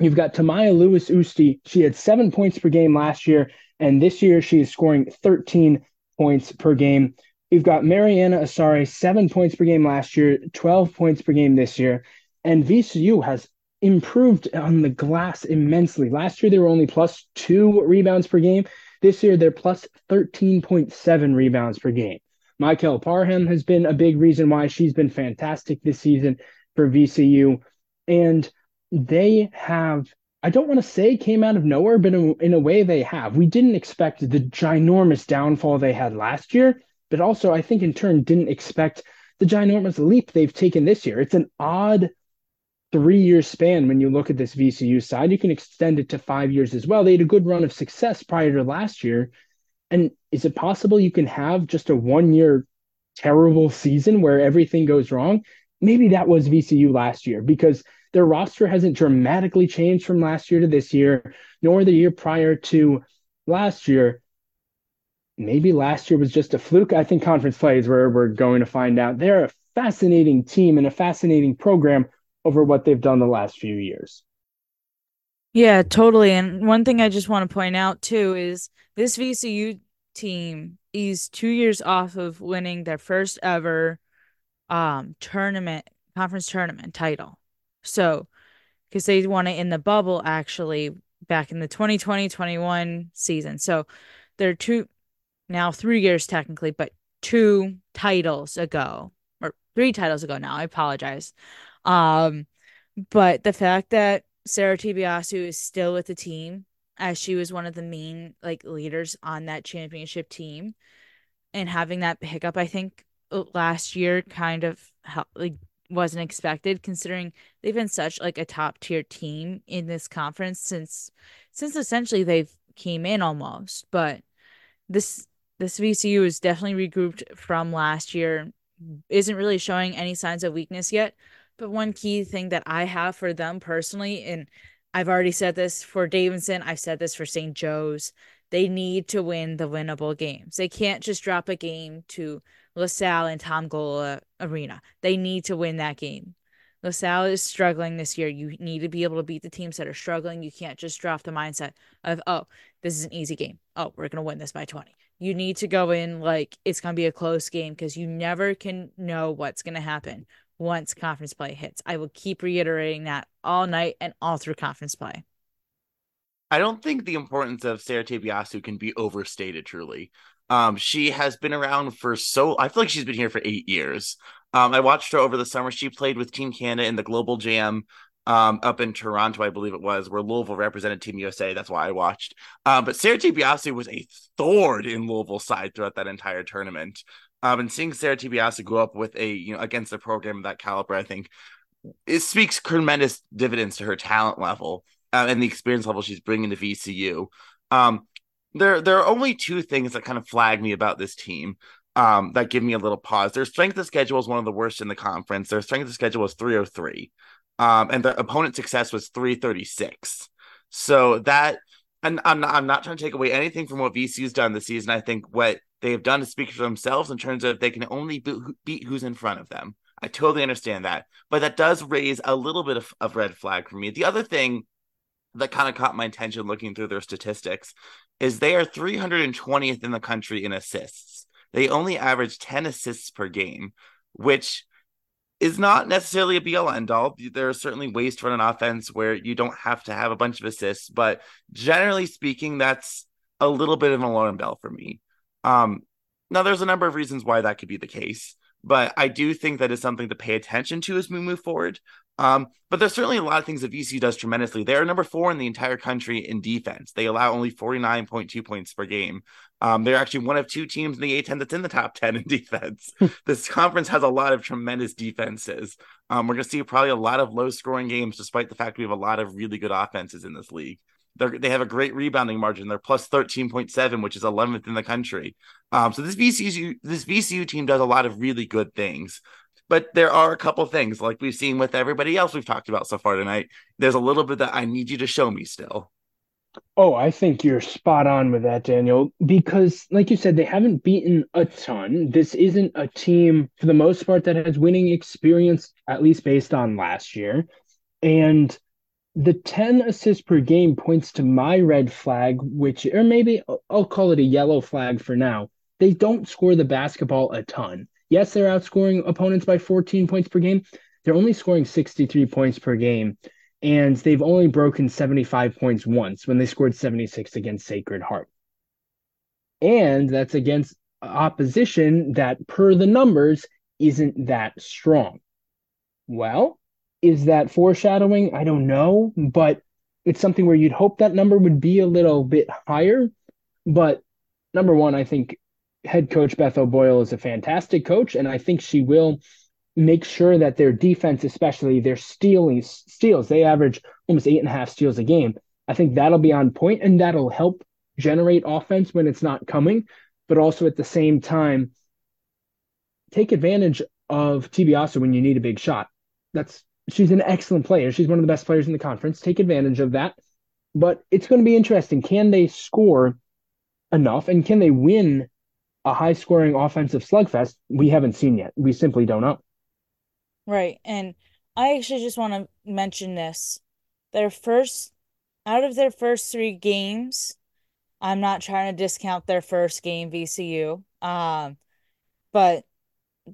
S2: You've got Tamaya Lewis Usti. She had seven points per game last year, and this year she is scoring 13 points per game. You've got Mariana Asare, seven points per game last year, 12 points per game this year. And VCU has improved on the glass immensely. Last year, they were only plus two rebounds per game. This year, they're plus 13.7 rebounds per game. Mykel Parham has been a big reason why she's been fantastic this season for VCU. And they have, I don't want to say came out of nowhere, but in, in a way they have. We didn't expect the ginormous downfall they had last year but also I think in turn didn't expect the ginormous leap they've taken this year. It's an odd three year span when you look at this VCU side. You can extend it to five years as well. They had a good run of success prior to last year. And is it possible you can have just a one year terrible season where everything goes wrong? Maybe that was VCU last year because their roster hasn't dramatically changed from last year to this year, nor the year prior to last year maybe last year was just a fluke. I think conference play is where we're going to find out. They're a fascinating team and a fascinating program over what they've done the last few years.
S3: Yeah, totally. And one thing I just want to point out too is this VCU team is two years off of winning their first ever um tournament conference tournament title. So because they won it in the bubble actually back in the 2020-21 season. So they're two now three years technically, but two titles ago or three titles ago now. I apologize. Um, but the fact that Sarah Te-Biasu is still with the team as she was one of the main like leaders on that championship team and having that hiccup, I think uh, last year kind of like wasn't expected considering they've been such like a top tier team in this conference since since essentially they've came in almost but this this VCU is definitely regrouped from last year. Isn't really showing any signs of weakness yet. But one key thing that I have for them personally, and I've already said this for Davidson, I've said this for St. Joe's, they need to win the winnable games. They can't just drop a game to LaSalle and Tom Gola Arena. They need to win that game. LaSalle is struggling this year. You need to be able to beat the teams that are struggling. You can't just drop the mindset of, oh, this is an easy game. Oh, we're going to win this by 20 you need to go in like it's going to be a close game because you never can know what's going to happen once conference play hits. I will keep reiterating that all night and all through conference play.
S1: I don't think the importance of Sarah Te-Biasu can be overstated truly. Um, she has been around for so I feel like she's been here for eight years. Um, I watched her over the summer. She played with Team Canada in the Global Jam um, up in Toronto, I believe it was, where Louisville represented Team USA. That's why I watched. Um, but Sarah Te-Biasu was a thorn in Louisville's side throughout that entire tournament. Um, and seeing Sarah Te-Biasu go up with a you know against a program of that caliber, I think it speaks tremendous dividends to her talent level uh, and the experience level she's bringing to VCU. Um, there, there are only two things that kind of flag me about this team um, that give me a little pause. Their strength of schedule is one of the worst in the conference. Their strength of schedule was 303, um, and the opponent success was 336. So that, and I'm not, I'm not trying to take away anything from what VCU's done this season. I think what they have done to speak for themselves in terms of they can only beat, beat who's in front of them. I totally understand that, but that does raise a little bit of, of red flag for me. The other thing that kind of caught my attention looking through their statistics is they are 320th in the country in assists they only average 10 assists per game, which is not necessarily a be all end all. There are certainly ways to run an offense where you don't have to have a bunch of assists, but generally speaking, that's a little bit of an alarm bell for me. Um, now, there's a number of reasons why that could be the case, but I do think that is something to pay attention to as we move forward. Um, but there's certainly a lot of things that VC does tremendously. They are number four in the entire country in defense. They allow only 49.2 points per game. Um, they're actually one of two teams in the A10 that's in the top 10 in [laughs] defense. this conference has a lot of tremendous defenses. Um, we're going to see probably a lot of low scoring games, despite the fact we have a lot of really good offenses in this league. They're, they have a great rebounding margin. They're plus 13.7, which is 11th in the country. Um, so this VCU this VCU team does a lot of really good things. But there are a couple things, like we've seen with everybody else we've talked about so far tonight. There's a little bit that I need you to show me still.
S2: Oh, I think you're spot on with that, Daniel, because like you said, they haven't beaten a ton. This isn't a team, for the most part, that has winning experience, at least based on last year. And the 10 assists per game points to my red flag, which, or maybe I'll call it a yellow flag for now. They don't score the basketball a ton. Yes, they're outscoring opponents by 14 points per game. They're only scoring 63 points per game, and they've only broken 75 points once when they scored 76 against Sacred Heart. And that's against opposition that, per the numbers, isn't that strong. Well, is that foreshadowing? I don't know, but it's something where you'd hope that number would be a little bit higher. But number one, I think head coach Beth O'Boyle is a fantastic coach, and I think she will make sure that their defense, especially their stealing steals, they average almost eight and a half steals a game. I think that'll be on point and that'll help generate offense when it's not coming, but also at the same time, take advantage of Te-Biasu when you need a big shot. That's she's an excellent player. She's one of the best players in the conference. Take advantage of that. But it's going to be interesting. Can they score enough and can they win a high scoring offensive slugfest we haven't seen yet. We simply don't know.
S3: Right. And I actually just want to mention this. Their first, out of their first three games, I'm not trying to discount their first game, VCU. Um, but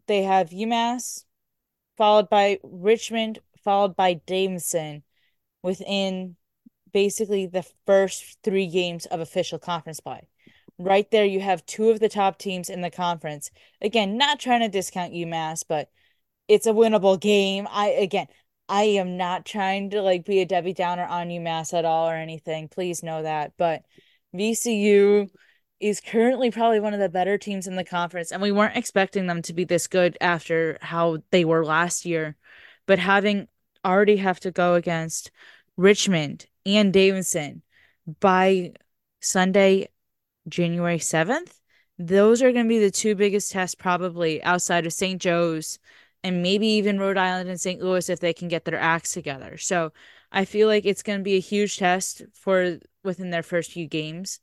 S3: they have UMass, followed by Richmond, followed by Davidson within basically the first three games of official conference play right there you have two of the top teams in the conference. Again, not trying to discount UMass, but it's a winnable game. I again, I am not trying to like be a Debbie Downer on UMass at all or anything. Please know that. But VCU is currently probably one of the better teams in the conference, and we weren't expecting them to be this good after how they were last year. But having already have to go against Richmond and Davidson by Sunday January 7th. Those are going to be the two biggest tests, probably outside of St. Joe's and maybe even Rhode Island and St. Louis if they can get their acts together. So I feel like it's going to be a huge test for within their first few games.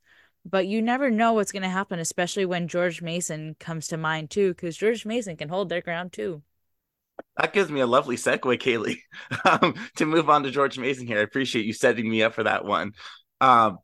S3: But you never know what's going to happen, especially when George Mason comes to mind, too, because George Mason can hold their ground, too.
S1: That gives me a lovely segue, Kaylee, [laughs] um, to move on to George Mason here. I appreciate you setting me up for that one. Um,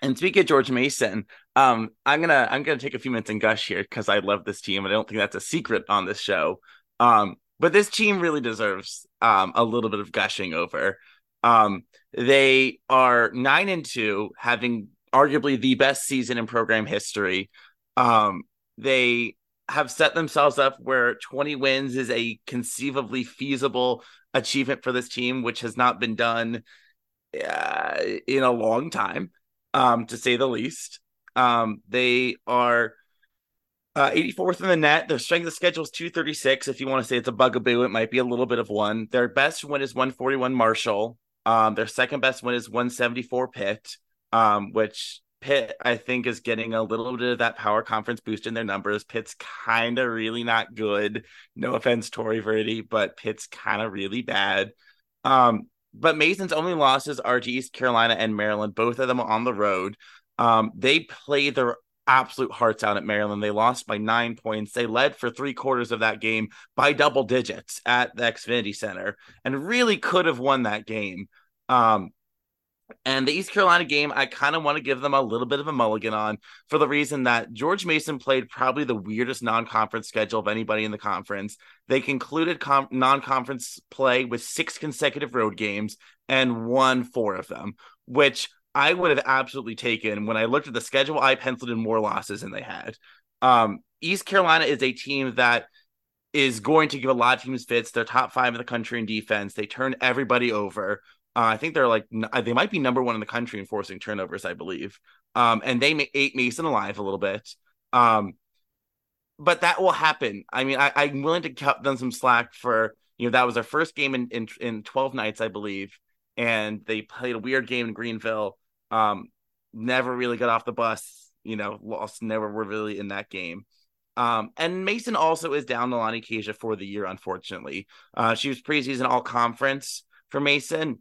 S1: and speaking of George Mason, um, I'm gonna I'm gonna take a few minutes and gush here because I love this team. I don't think that's a secret on this show. Um, but this team really deserves um, a little bit of gushing over. Um, they are nine and two, having arguably the best season in program history. Um, they have set themselves up where 20 wins is a conceivably feasible achievement for this team, which has not been done uh, in a long time, um, to say the least. Um, they are uh, 84th in the net. Their strength of schedule is 236. If you want to say it's a bugaboo, it might be a little bit of one. Their best win is 141 Marshall. Um, their second best win is 174 Pitt, um, which Pitt, I think, is getting a little bit of that power conference boost in their numbers. Pitt's kind of really not good. No offense, Tory Verdi, but Pitt's kind of really bad. Um, but Mason's only losses are to East Carolina and Maryland, both of them on the road. Um, they play their absolute hearts out at Maryland. They lost by nine points. They led for three quarters of that game by double digits at the Xfinity Center and really could have won that game. Um, and the East Carolina game, I kind of want to give them a little bit of a mulligan on for the reason that George Mason played probably the weirdest non conference schedule of anybody in the conference. They concluded com- non conference play with six consecutive road games and won four of them, which I would have absolutely taken. When I looked at the schedule, I penciled in more losses than they had. Um, East Carolina is a team that is going to give a lot of teams fits. They're top five in the country in defense. They turn everybody over. Uh, I think they're like uh, they might be number one in the country in forcing turnovers, I believe. Um, and they ate Mason alive a little bit. Um, but that will happen. I mean, I, am willing to cut them some slack for you know that was their first game in, in in 12 nights, I believe, and they played a weird game in Greenville. Um, never really got off the bus. You know, lost. Never were really in that game. Um, and Mason also is down Lonnie Kasia for the year, unfortunately. Uh, she was preseason all conference for Mason.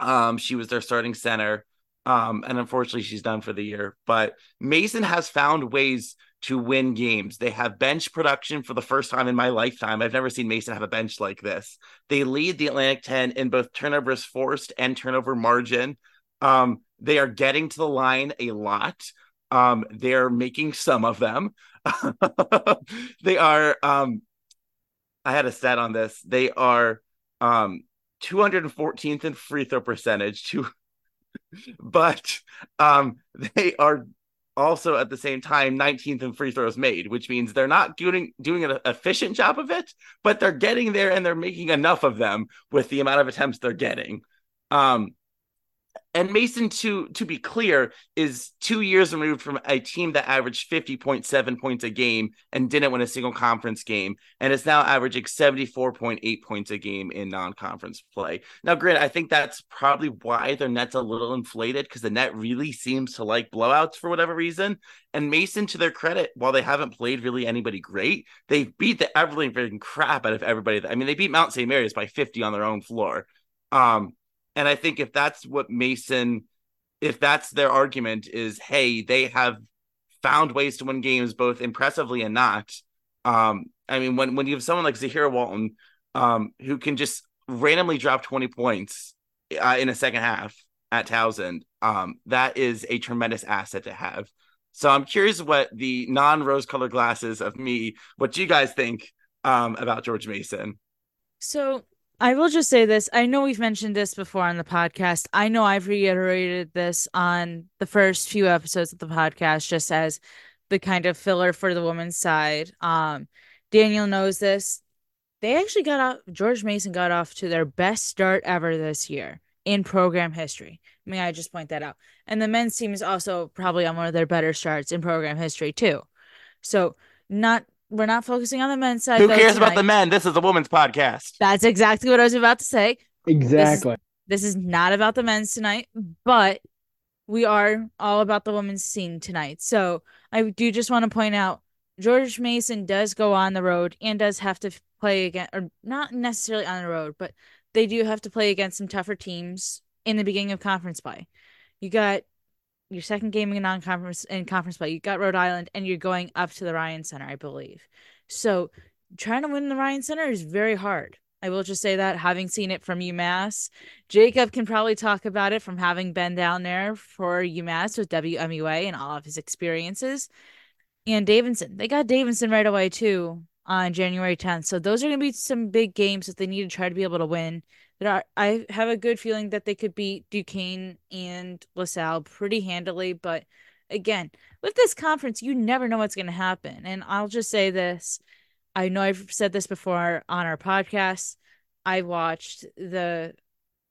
S1: Um, she was their starting center. Um, and unfortunately, she's done for the year. But Mason has found ways to win games. They have bench production for the first time in my lifetime. I've never seen Mason have a bench like this. They lead the Atlantic 10 in both turnovers forced and turnover margin. Um, they are getting to the line a lot. Um, they're making some of them. [laughs] they are um I had a stat on this. They are um 214th in free throw percentage to [laughs] but um they are also at the same time 19th in free throws made which means they're not doing doing an efficient job of it but they're getting there and they're making enough of them with the amount of attempts they're getting. Um and Mason, to to be clear, is two years removed from a team that averaged 50.7 points a game and didn't win a single conference game, and is now averaging 74.8 points a game in non-conference play. Now, granted, I think that's probably why their net's a little inflated because the net really seems to like blowouts for whatever reason. And Mason, to their credit, while they haven't played really anybody great, they've beat the everything crap out of everybody. I mean, they beat Mount St. Mary's by 50 on their own floor. Um, and I think if that's what Mason, if that's their argument, is hey, they have found ways to win games both impressively and not. Um, I mean, when when you have someone like Zahira Walton, um, who can just randomly drop 20 points uh, in a second half at Towson, um, that is a tremendous asset to have. So I'm curious what the non-rose colored glasses of me, what you guys think um, about George Mason.
S3: So I will just say this. I know we've mentioned this before on the podcast. I know I've reiterated this on the first few episodes of the podcast just as the kind of filler for the women's side. Um, Daniel knows this. They actually got off George Mason got off to their best start ever this year in program history. May I just point that out? And the men's team is also probably on one of their better starts in program history too. So not we're not focusing on the men's side.
S1: Who cares tonight. about the men? This is a woman's podcast.
S3: That's exactly what I was about to say.
S2: Exactly.
S3: This is, this is not about the men's tonight, but we are all about the women's scene tonight. So I do just want to point out George Mason does go on the road and does have to play again, or not necessarily on the road, but they do have to play against some tougher teams in the beginning of conference play. You got your second game in non-conference in conference play. You got Rhode Island, and you're going up to the Ryan Center, I believe. So trying to win the Ryan Center is very hard. I will just say that having seen it from UMass, Jacob can probably talk about it from having been down there for UMass with WMUA and all of his experiences. And Davidson, they got Davidson right away too on January 10th. So those are going to be some big games that they need to try to be able to win there are I have a good feeling that they could beat Duquesne and LaSalle pretty handily, but again, with this conference, you never know what's going to happen. And I'll just say this I know I've said this before on our podcast. I watched the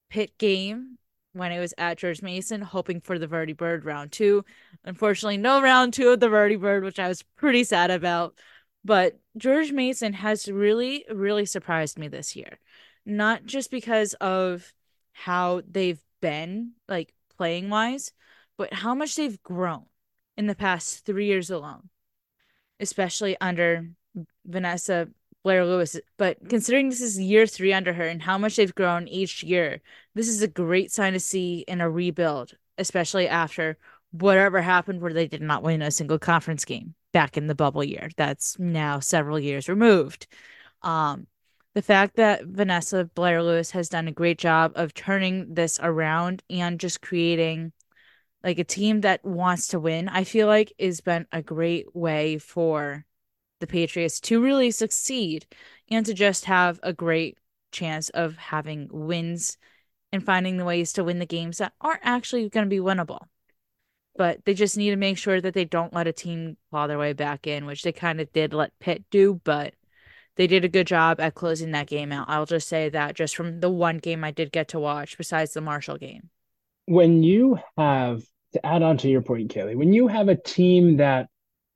S3: pit game when it was at George Mason, hoping for the Verdi Bird round two. Unfortunately, no round two of the Verdi Bird, which I was pretty sad about. But George Mason has really, really surprised me this year. Not just because of how they've been, like playing wise, but how much they've grown in the past three years alone, especially under Vanessa Blair Lewis. But considering this is year three under her and how much they've grown each year, this is a great sign to see in a rebuild, especially after whatever happened where they did not win a single conference game back in the bubble year. That's now several years removed. Um, the fact that Vanessa Blair Lewis has done a great job of turning this around and just creating like a team that wants to win, I feel like has been a great way for the Patriots to really succeed and to just have a great chance of having wins and finding the ways to win the games that aren't actually going to be winnable. But they just need to make sure that they don't let a team claw their way back in, which they kind of did let Pitt do, but they did a good job at closing that game out. I'll just say that just from the one game I did get to watch, besides the Marshall game.
S2: When you have, to add on to your point, Kaylee, when you have a team that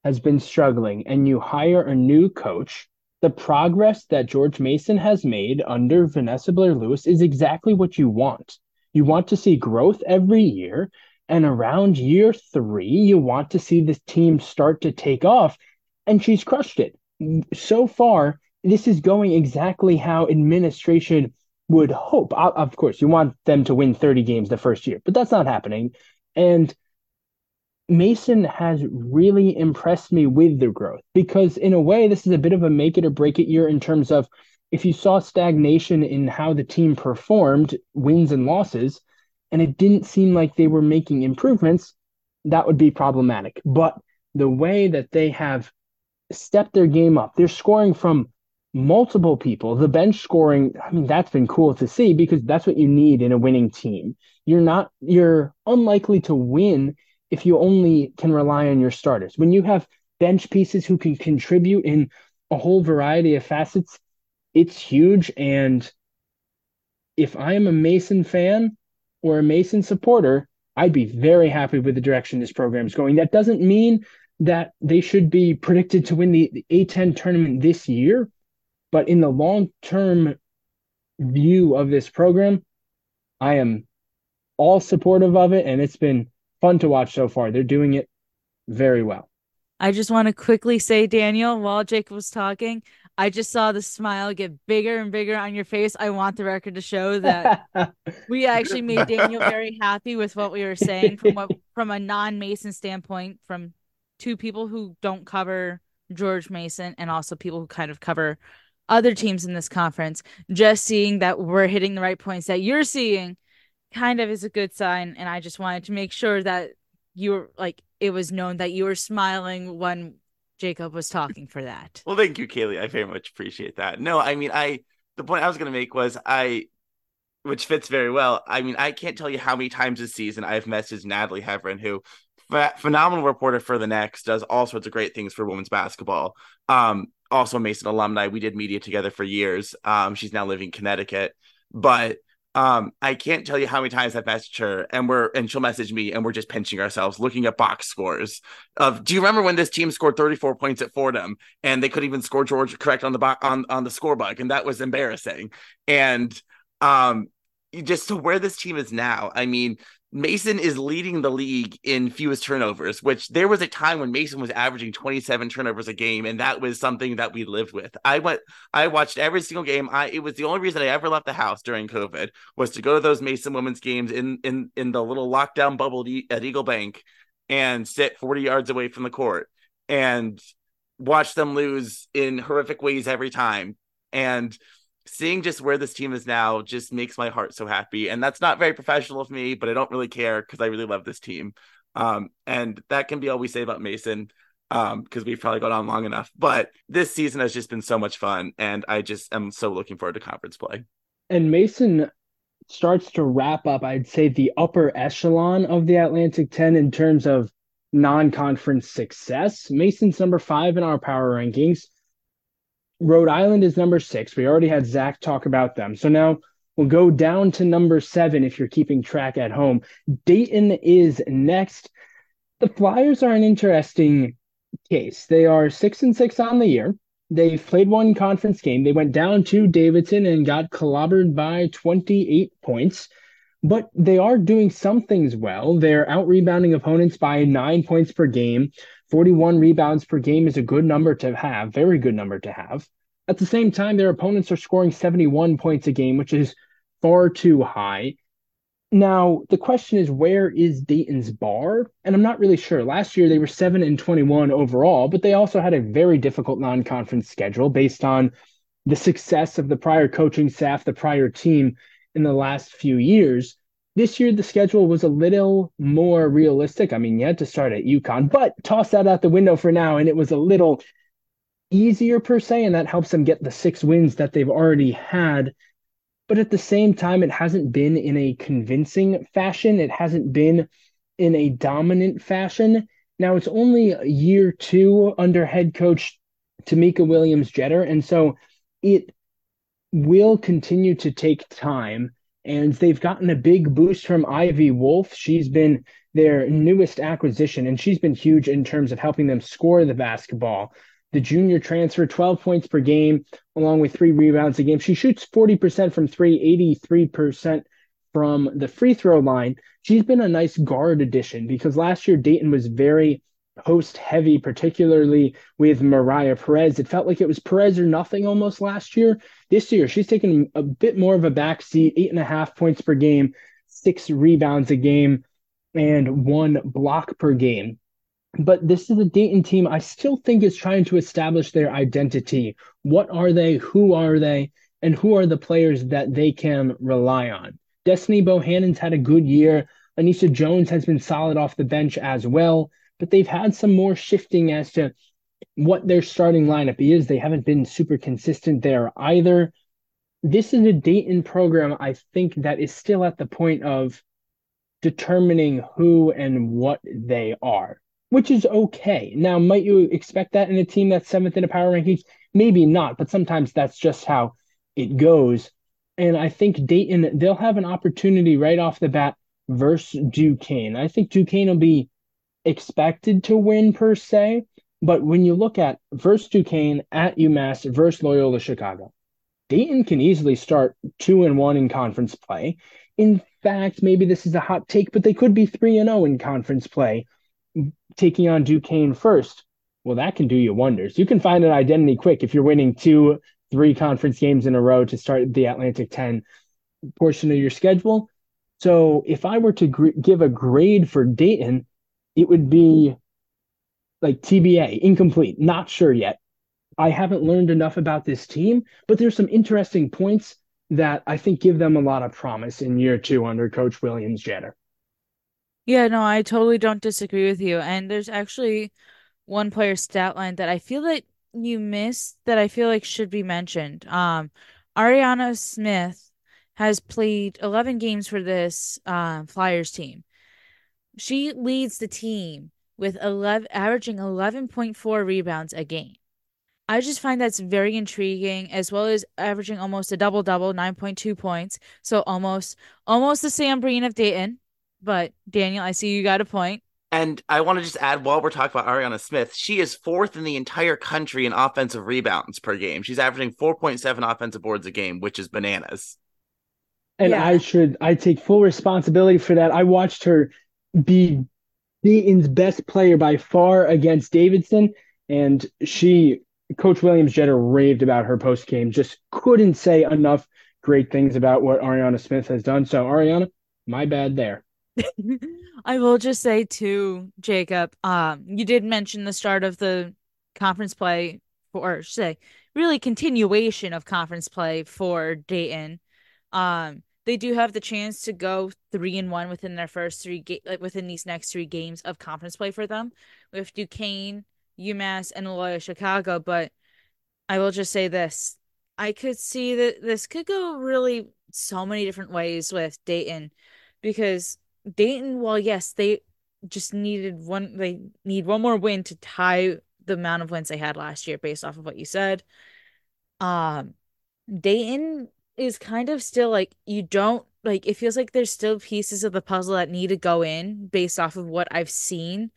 S2: has been struggling and you hire a new coach, the progress that George Mason has made under Vanessa Blair Lewis is exactly what you want. You want to see growth every year. And around year three, you want to see this team start to take off. And she's crushed it. So far, this is going exactly how administration would hope. Of course, you want them to win 30 games the first year, but that's not happening. And Mason has really impressed me with the growth because, in a way, this is a bit of a make it or break it year in terms of if you saw stagnation in how the team performed, wins and losses, and it didn't seem like they were making improvements, that would be problematic. But the way that they have stepped their game up, they're scoring from multiple people. The bench scoring, I mean, that's been cool to see because that's what you need in a winning team. You're not, you're unlikely to win if you only can rely on your starters. When you have bench pieces who can contribute in a whole variety of facets, it's huge. And if I am a Mason fan or a Mason supporter, I'd be very happy with the direction this program is going. That doesn't mean that they should be predicted to win the, the A10 tournament this year, but in the long term view of this program, I am all supportive of it. And it's been fun to watch so far. They're doing it very well.
S3: I just want to quickly say, Daniel, while Jacob was talking, I just saw the smile get bigger and bigger on your face. I want the record to show that [laughs] we actually made Daniel very happy with what we were saying from what from a non-Mason standpoint, from two people who don't cover George Mason and also people who kind of cover other teams in this conference. Just seeing that we're hitting the right points that you're seeing kind of is a good sign. And I just wanted to make sure that you were like, it was known that you were smiling when Jacob was talking for that.
S1: Well, thank you, Kaylee. I very much appreciate that. No, I mean, I, the point I was going to make was I, which fits very well. I mean, I can't tell you how many times this season I've messaged Natalie Heverin, who phenomenal reporter for the next does all sorts of great things for women's basketball. Um, also Mason alumni. We did media together for years. Um, she's now living in Connecticut, but um, I can't tell you how many times I've messaged her and we're and she'll message me and we're just pinching ourselves looking at box scores of do you remember when this team scored 34 points at Fordham and they couldn't even score George correct on the bo- on on the scorebook and that was embarrassing. And um just to where this team is now, I mean, Mason is leading the league in fewest turnovers, which there was a time when Mason was averaging 27 turnovers a game, and that was something that we lived with. I went, I watched every single game. I it was the only reason I ever left the house during COVID was to go to those Mason women's games in in in the little lockdown bubble at Eagle Bank and sit 40 yards away from the court and watch them lose in horrific ways every time. And seeing just where this team is now just makes my heart so happy. And that's not very professional of me, but I don't really care because I really love this team. Um, and that can be all we say about Mason um, because we've probably gone on long enough. But this season has just been so much fun, and I just am so looking forward to conference play.
S2: And Mason starts to wrap up, I'd say, the upper echelon of the Atlantic 10 in terms of non conference success. Mason's number five in our power rankings. Rhode Island is number six. We already had Zach talk about them. So now we'll go down to number seven if you're keeping track at home. Dayton is next. The Flyers are an interesting case. They are six and six on the year. They played one conference game. They went down to Davidson and got clobbered by 28 points but they are doing some things well. They're out rebounding opponents by nine points per game. 41 rebounds per game is a good number to have, very good number to have. At the same time, their opponents are scoring 71 points a game, which is far too high. Now, the question is, where is Dayton's bar? And I'm not really sure. Last year, they were 7 and 21 overall, but they also had a very difficult non conference schedule based on the success of the prior coaching staff, the prior team in the last few years. This year, the schedule was a little more realistic. I mean, you had to start at UConn, but toss that out the window for now, and it was a little easier per se, and that helps them get the six wins that they've already had. But at the same time, it hasn't been in a convincing fashion. It hasn't been in a dominant fashion. Now it's only year two under head coach Tamika Williams Jeter, and so it will continue to take time. And they've gotten a big boost from Ivy Wolf. She's been their newest acquisition, and she's been huge in terms of helping them score the basketball. The junior transfer, 12 points per game, along with three rebounds a game. She shoots 40% from three, 83% from the free throw line. She's been a nice guard addition because last year Dayton was very post heavy, particularly with Mariah Perez. It felt like it was Perez or nothing almost last year. This year, she's taken a bit more of a back seat, eight and a half points per game, six rebounds a game, and one block per game. But this is a Dayton team I still think is trying to establish their identity. What are they? Who are they? And who are the players that they can rely on? Destiny Bohannon's had a good year. Anisha Jones has been solid off the bench as well but they've had some more shifting as to what their starting lineup is. They haven't been super consistent there either. This is a Dayton program, I think, that is still at the point of determining who and what they are, which is okay. Now, might you expect that in a team that's seventh in the power rankings? Maybe not, but sometimes that's just how it goes. And I think Dayton, they'll have an opportunity right off the bat versus Duquesne. I think Duquesne will be expected to win per se, but when you look at versus Duquesne at UMass versus Loyola Chicago, Dayton can easily start two and one in conference play. In fact, maybe this is a hot take, but they could be three and zero oh in conference play, taking on Duquesne first. Well, that can do you wonders. You can find an identity quick if you're winning two, three conference games in a row to start the Atlantic 10 portion of your schedule. So if I were to gr- give a grade for Dayton, it would be like TBA, incomplete, not sure yet. I haven't learned enough about this team, but there's some interesting points that I think give them a lot of promise in year two under Coach Williams Jeter.
S3: Yeah, no, I totally don't disagree with you. And there's actually one player stat line that I feel that you missed that I feel like should be mentioned. Um, Ariana Smith has played 11 games for this uh, Flyers team. She leads the team with 11 averaging 11.4 rebounds a game. I just find that's very intriguing as well as averaging almost a double double, 9.2 points. So almost almost the Sam Breen of Dayton. But Daniel, I see you got a point.
S1: And I want to just add while we're talking about Ariana Smith, she is fourth in the entire country in offensive rebounds per game. She's averaging 4.7 offensive boards a game, which is bananas.
S2: And yeah. I should I take full responsibility for that. I watched her be Dayton's best player by far against Davidson. And she, Coach Williams Jeter, raved about her post game. Just couldn't say enough great things about what Ariana Smith has done. So, Ariana, my bad there. [laughs]
S3: I will just say too, Jacob, um, you did mention the start of the conference play or say, really continuation of conference play for Dayton. Um, they do have the chance to go three and one within their first three ga- like within these next three games of conference play for them with Duquesne, UMass, and Loyola Chicago. But I will just say this: I could see that this could go really so many different ways with Dayton, because Dayton, well, yes, they just needed one they need one more win to tie the amount of wins they had last year based off of what you said. Um Dayton is kind of still like you don't like it feels like there's still pieces of the puzzle that need to go in based off of what I've seen,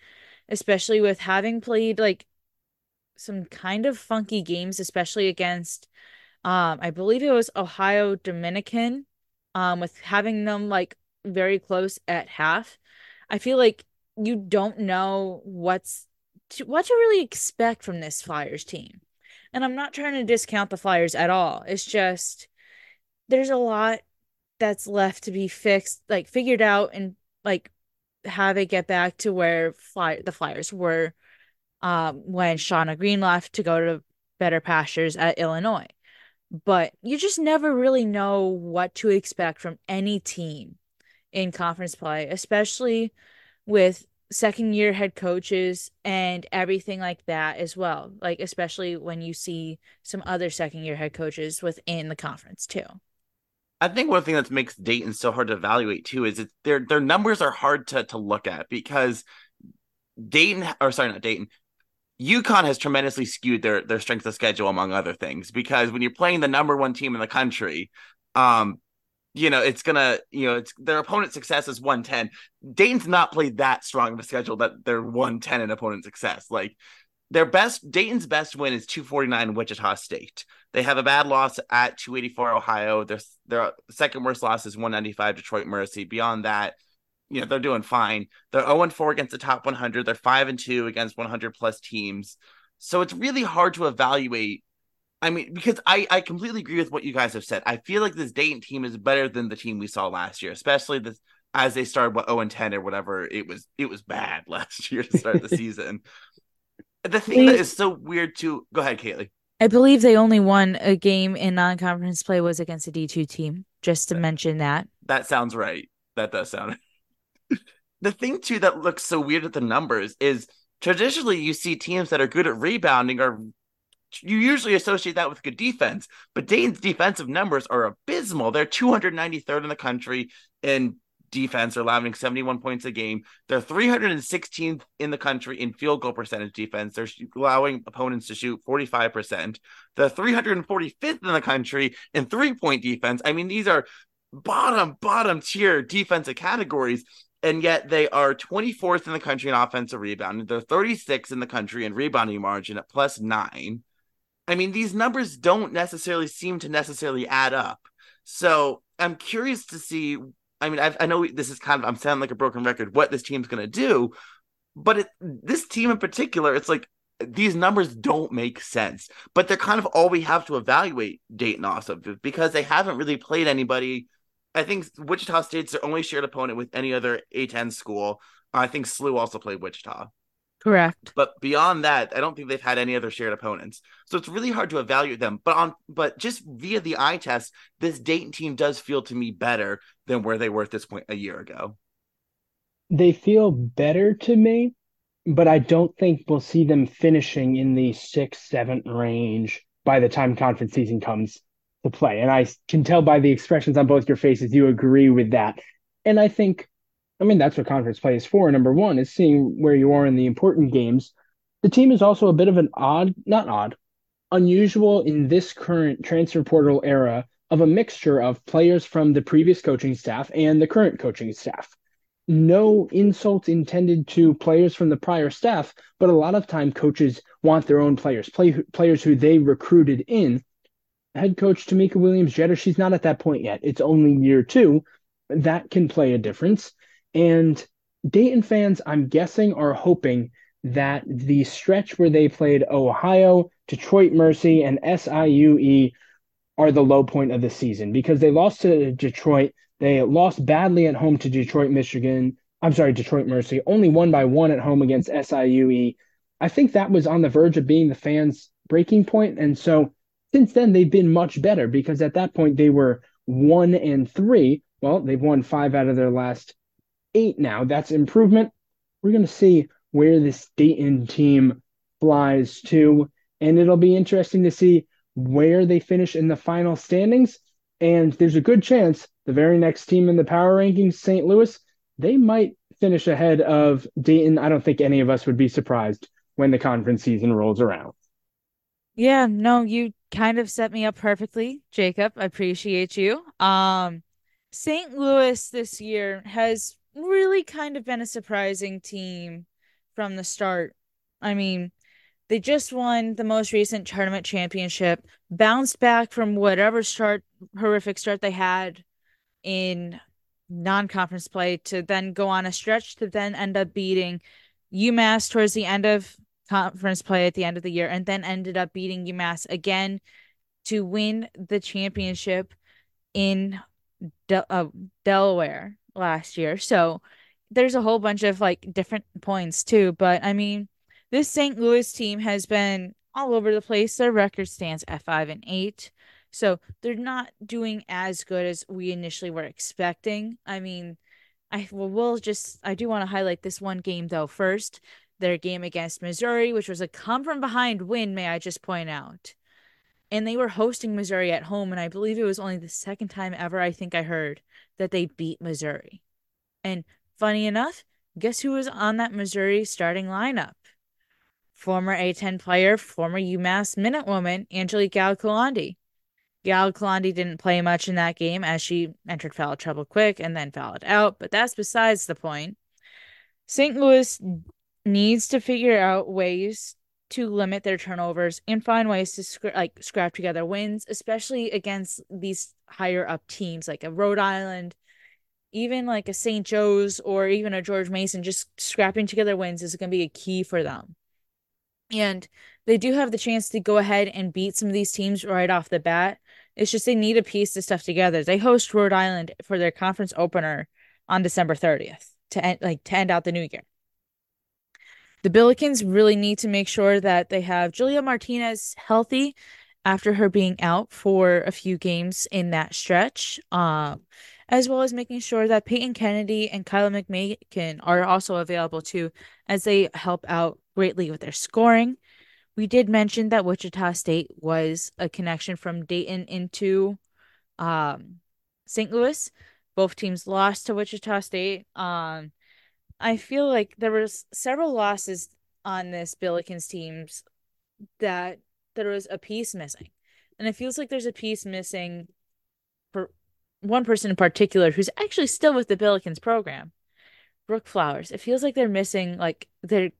S3: especially with having played like some kind of funky games, especially against um I believe it was Ohio Dominican, um, with having them like very close at half. I feel like you don't know what's to, what to really expect from this Flyers team. And I'm not trying to discount the Flyers at all. It's just there's a lot that's left to be fixed, like figured out and like have it get back to where fly the Flyers were um when Shauna Green left to go to better pastures at Illinois. But you just never really know what to expect from any team in conference play, especially with second year head coaches and everything like that as well. Like especially when you see some other second year head coaches within the conference too.
S1: I think one thing that makes Dayton so hard to evaluate too is it, their their numbers are hard to to look at because Dayton or sorry not Dayton UConn has tremendously skewed their their strength of schedule among other things because when you're playing the number one team in the country um you know, it's gonna, you know, it's their opponent success is 110. Dayton's not played that strong of a schedule that they're 110 in opponent success. Like their best Dayton's best win is 249 Wichita State. They have a bad loss at 284 Ohio. Their their second worst loss is 195 Detroit Mercy. Beyond that, you know, they're doing fine. They're 0 4 against the top 100. They're 5 and 2 against 100 plus teams. So it's really hard to evaluate I mean, because I, I completely agree with what you guys have said. I feel like this Dayton team is better than the team we saw last year, especially this as they started what 0 and 10 or whatever. It was it was bad [laughs] last year to start the [laughs] season. The thing that is so weird too. Go ahead, Kaylee.
S3: I believe they only won a game in non-conference play was against a D two team. Just to that, mention that.
S1: That sounds right. That does sound. [laughs] the thing too that looks so weird at the numbers is traditionally you see teams that are good at rebounding are you usually associate that with good defense, but Dayton's defensive numbers are abysmal. They're 293rd in the country in defense, they're allowing 71 points a game. They're 316th in the country in field goal percentage defense. They're allowing opponents to shoot 45%. They're 345th in the country in three point defense. I mean, these are bottom, bottom tier defensive categories and yet they are 24th in the country in offensive rebounding. They're 36th in the country in rebounding margin at plus nine. I mean, these numbers don't necessarily seem to necessarily add up. So I'm curious to see. I mean, I've, i know this is kind of I'm sounding like a broken record. What this team's going to do, but it, this team in particular, it's like these numbers don't make sense. But they're kind of all we have to evaluate Dayton also because they haven't really played anybody. I think Wichita State's their only shared opponent with any other A10 school. I think SLU also played Wichita.
S3: Correct.
S1: But beyond that, I don't think they've had any other shared opponents. So it's really hard to evaluate them. But on but just via the eye test, this Dayton team does feel to me better than where they were at this point a year ago.
S2: They feel better to me, but I don't think we'll see them finishing in the six, seven range by the time conference season comes to play. And I can tell by the expressions on both your faces you agree with that. And I think I mean, that's what conference play is for. Number one is seeing where you are in the important games. The team is also a bit of an odd, not odd, unusual in this current transfer portal era of a mixture of players from the previous coaching staff and the current coaching staff. No insult intended to players from the prior staff, but a lot of time coaches want their own players, play, players who they recruited in. Head coach Tamika Williams Jeter, she's not at that point yet. It's only year two. That can play a difference. And Dayton fans, I'm guessing, are hoping that the stretch where they played Ohio, Detroit Mercy, and SIUE are the low point of the season because they lost to Detroit. They lost badly at home to Detroit, Michigan. I'm sorry, Detroit Mercy, only won by one at home against SIUE. I think that was on the verge of being the fans' breaking point. And so since then, they've been much better because at that point they were one and three. Well, they've won five out of their last eight now. That's improvement. We're going to see where this Dayton team flies to, and it'll be interesting to see where they finish in the final standings. And there's a good chance the very next team in the power rankings, St. Louis, they might finish ahead of Dayton, I don't think any of us would be surprised when the conference season rolls around.
S3: Yeah, no, you kind of set me up perfectly, Jacob. I appreciate you. Um, St. Louis this year has really kind of been a surprising team from the start. I mean, they just won the most recent tournament championship, bounced back from whatever start horrific start they had in non-conference play to then go on a stretch to then end up beating UMass towards the end of conference play at the end of the year and then ended up beating UMass again to win the championship in De- uh, Delaware last year. So there's a whole bunch of like different points too, but I mean this St. Louis team has been all over the place. Their record stands at 5 and 8. So they're not doing as good as we initially were expecting. I mean, I well, we'll just I do want to highlight this one game though first. Their game against Missouri, which was a come from behind win, may I just point out. And they were hosting Missouri at home, and I believe it was only the second time ever I think I heard that they beat Missouri. And funny enough, guess who was on that Missouri starting lineup? Former A10 player, former UMass Minute Woman, Angelique Ngalakulondi. Gal Kalandi didn't play much in that game as she entered foul trouble quick and then fouled out, but that's besides the point. St. Louis needs to figure out ways to limit their turnovers and find ways to like scrap together wins, especially against these higher up teams like a Rhode Island, even like a St. Joe's or even a George Mason. Just scrapping together wins is going to be a key for them. And they do have the chance to go ahead and beat some of these teams right off the bat. It's just they need a piece to stuff together. They host Rhode Island for their conference opener on December 30th to end like to end out the new year. The Billikens really need to make sure that they have Julia Martinez healthy after her being out for a few games in that stretch. Um, as well as making sure that Peyton Kennedy and Kyla McMakin are also available too, as they help out greatly with their scoring. We did mention that Wichita State was a connection from Dayton into um, St. Louis. Both teams lost to Wichita State. Um, I feel like there was several losses on this Billikens teams that there was a piece missing. And it feels like there's a piece missing for one person in particular who's actually still with the Billikens program. Brooke Flowers. It feels like they're missing like their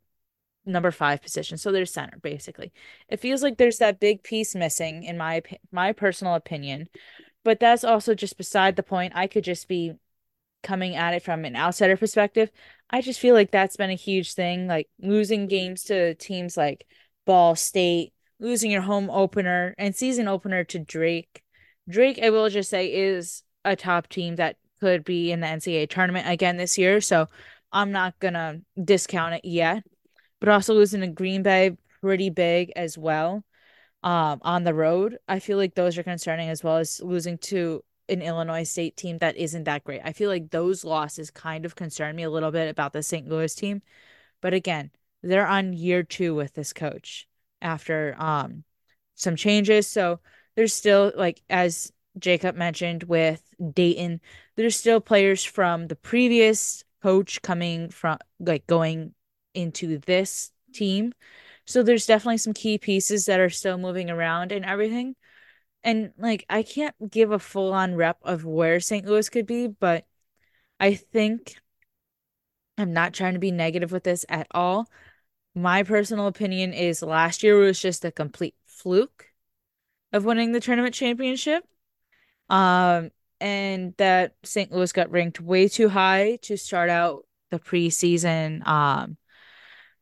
S3: number five position. So there's center basically. It feels like there's that big piece missing in my my personal opinion. But that's also just beside the point. I could just be coming at it from an outsider perspective. I just feel like that's been a huge thing. Like losing games to teams like Ball State, losing your home opener and season opener to Drake. Drake, I will just say, is a top team that could be in the NCAA tournament again this year. So I'm not gonna discount it yet but also losing to Green Bay pretty big as well. Um, on the road, I feel like those are concerning as well as losing to an Illinois State team that isn't that great. I feel like those losses kind of concern me a little bit about the St. Louis team. But again, they're on year two with this coach after um some changes. So there's still like as Jacob mentioned with Dayton, there's still players from the previous coach coming from like going into this team. So there's definitely some key pieces that are still moving around and everything. And like I can't give a full on rep of where St. Louis could be, but I think I'm not trying to be negative with this at all. My personal opinion is last year was just a complete fluke of winning the tournament championship. Um, and that St. Louis got ranked way too high to start out the preseason um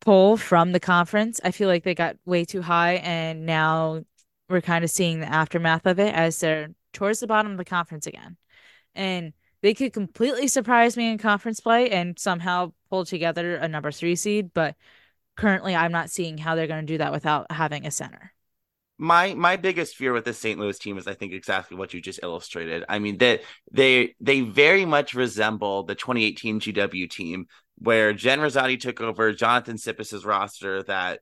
S3: poll from the conference. I feel like they got way too high, and now we're kind of seeing the aftermath of it as they're towards the bottom of the conference again. And they could completely surprise me in conference play and somehow pull together a number three seed, but currently I'm not seeing how they're going to do that without having a center.
S1: My my biggest fear with the St. Louis team is I think exactly what you just illustrated. I mean that they, they very much resemble the 2018 GW team where Jen Rosati took over Jonathan Tsipis's roster that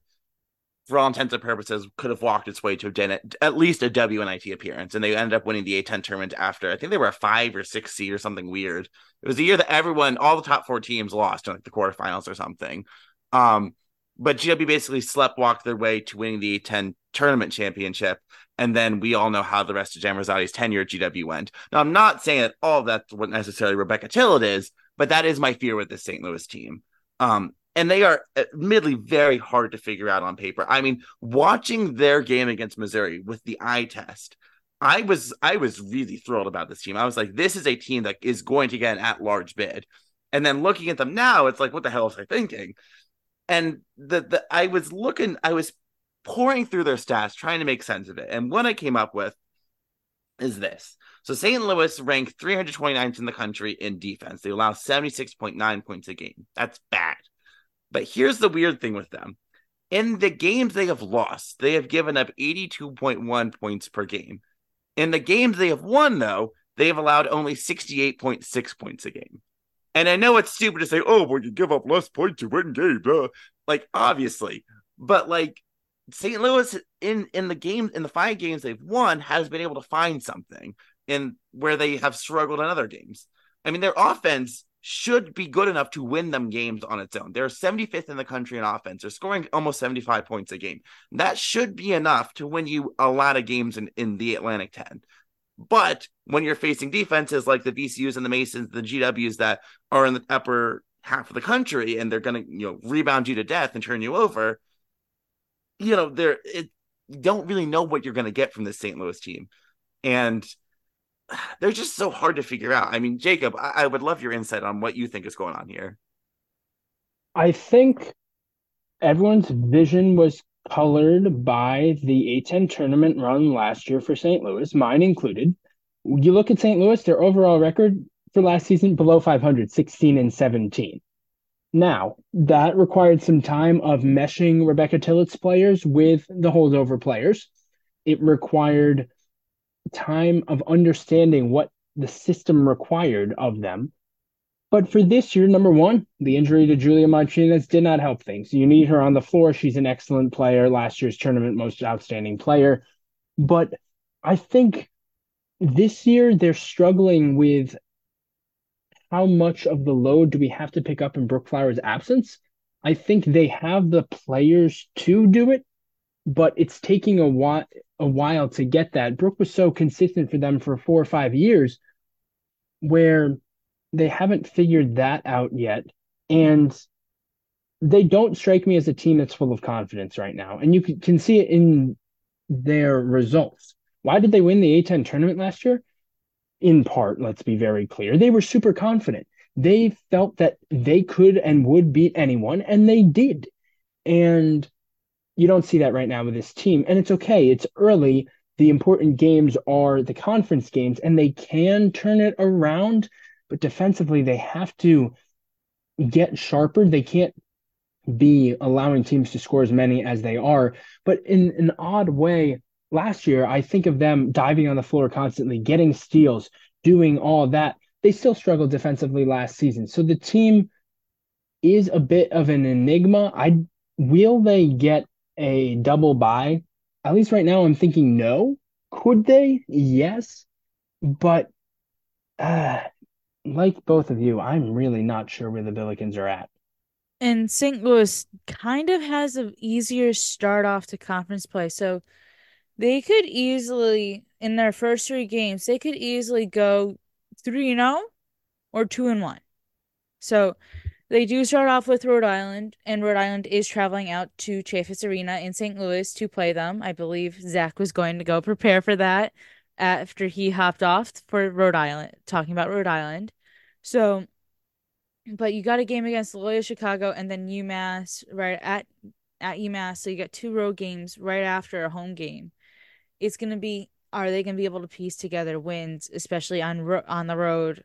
S1: for all intents and purposes, could have walked its way to a, at least a WNIT appearance, and they ended up winning the A10 tournament after. I think they were a five or six seed or something weird. It was the year that everyone, all the top four teams, lost in like the quarterfinals or something. Um, but GW basically slept walked their way to winning the A10 tournament championship, and then we all know how the rest of Jen Rosati's tenure at GW went. Now, I'm not saying that all of that's what necessarily Rebecca Tillett is, but that is my fear with the St. Louis team. Um, and they are admittedly very hard to figure out on paper. I mean, watching their game against Missouri with the eye test, I was I was really thrilled about this team. I was like, this is a team that is going to get an at large bid. And then looking at them now, it's like, what the hell was I thinking? And the the I was looking, I was pouring through their stats, trying to make sense of it. And what I came up with is this. So St. Louis ranked 329th in the country in defense. They allow 76.9 points a game. That's bad. But here's the weird thing with them. In the games they have lost, they have given up 82.1 points per game. In the games they have won, though, they have allowed only 68.6 points a game. And I know it's stupid to say, oh, well, you give up less points to win games. Uh. Like, obviously. But like St. Louis in in the game in the five games they've won has been able to find something in where they have struggled in other games. I mean, their offense should be good enough to win them games on its own. They're 75th in the country in offense. They're scoring almost 75 points a game. That should be enough to win you a lot of games in, in the Atlantic 10. But when you're facing defenses like the VCUs and the Masons, the GWs that are in the upper half of the country and they're going to, you know, rebound you to death and turn you over, you know, they're it you don't really know what you're going to get from the St. Louis team. And they're just so hard to figure out. I mean, Jacob, I, I would love your insight on what you think is going on here.
S2: I think everyone's vision was colored by the A10 tournament run last year for St. Louis, mine included. You look at St. Louis, their overall record for last season below 500, 16 and 17. Now, that required some time of meshing Rebecca Tillett's players with the holdover players. It required time of understanding what the system required of them. But for this year, number one, the injury to Julia Martinez did not help things. You need her on the floor. She's an excellent player, last year's tournament most outstanding player. But I think this year they're struggling with how much of the load do we have to pick up in Brooke Flower's absence? I think they have the players to do it, but it's taking a while a while to get that. Brooke was so consistent for them for four or five years where they haven't figured that out yet. And they don't strike me as a team that's full of confidence right now. And you can see it in their results. Why did they win the A10 tournament last year? In part, let's be very clear. They were super confident. They felt that they could and would beat anyone, and they did. And you don't see that right now with this team. And it's okay. It's early. The important games are the conference games, and they can turn it around. But defensively, they have to get sharper. They can't be allowing teams to score as many as they are. But in an odd way, last year, I think of them diving on the floor constantly, getting steals, doing all that. They still struggled defensively last season. So the team is a bit of an enigma. I will they get a double buy? At least right now, I'm thinking no. Could they? Yes. But uh, like both of you, I'm really not sure where the Billikens are at.
S3: And St. Louis kind of has an easier start off to conference play. So they could easily, in their first three games, they could easily go 3 0 or 2 and 1. So they do start off with Rhode Island, and Rhode Island is traveling out to Chaifetz Arena in St. Louis to play them. I believe Zach was going to go prepare for that after he hopped off for Rhode Island, talking about Rhode Island. So, but you got a game against Loyola Chicago and then UMass right at at UMass. So you got two road games right after a home game. It's gonna be are they gonna be able to piece together wins, especially on ro- on the road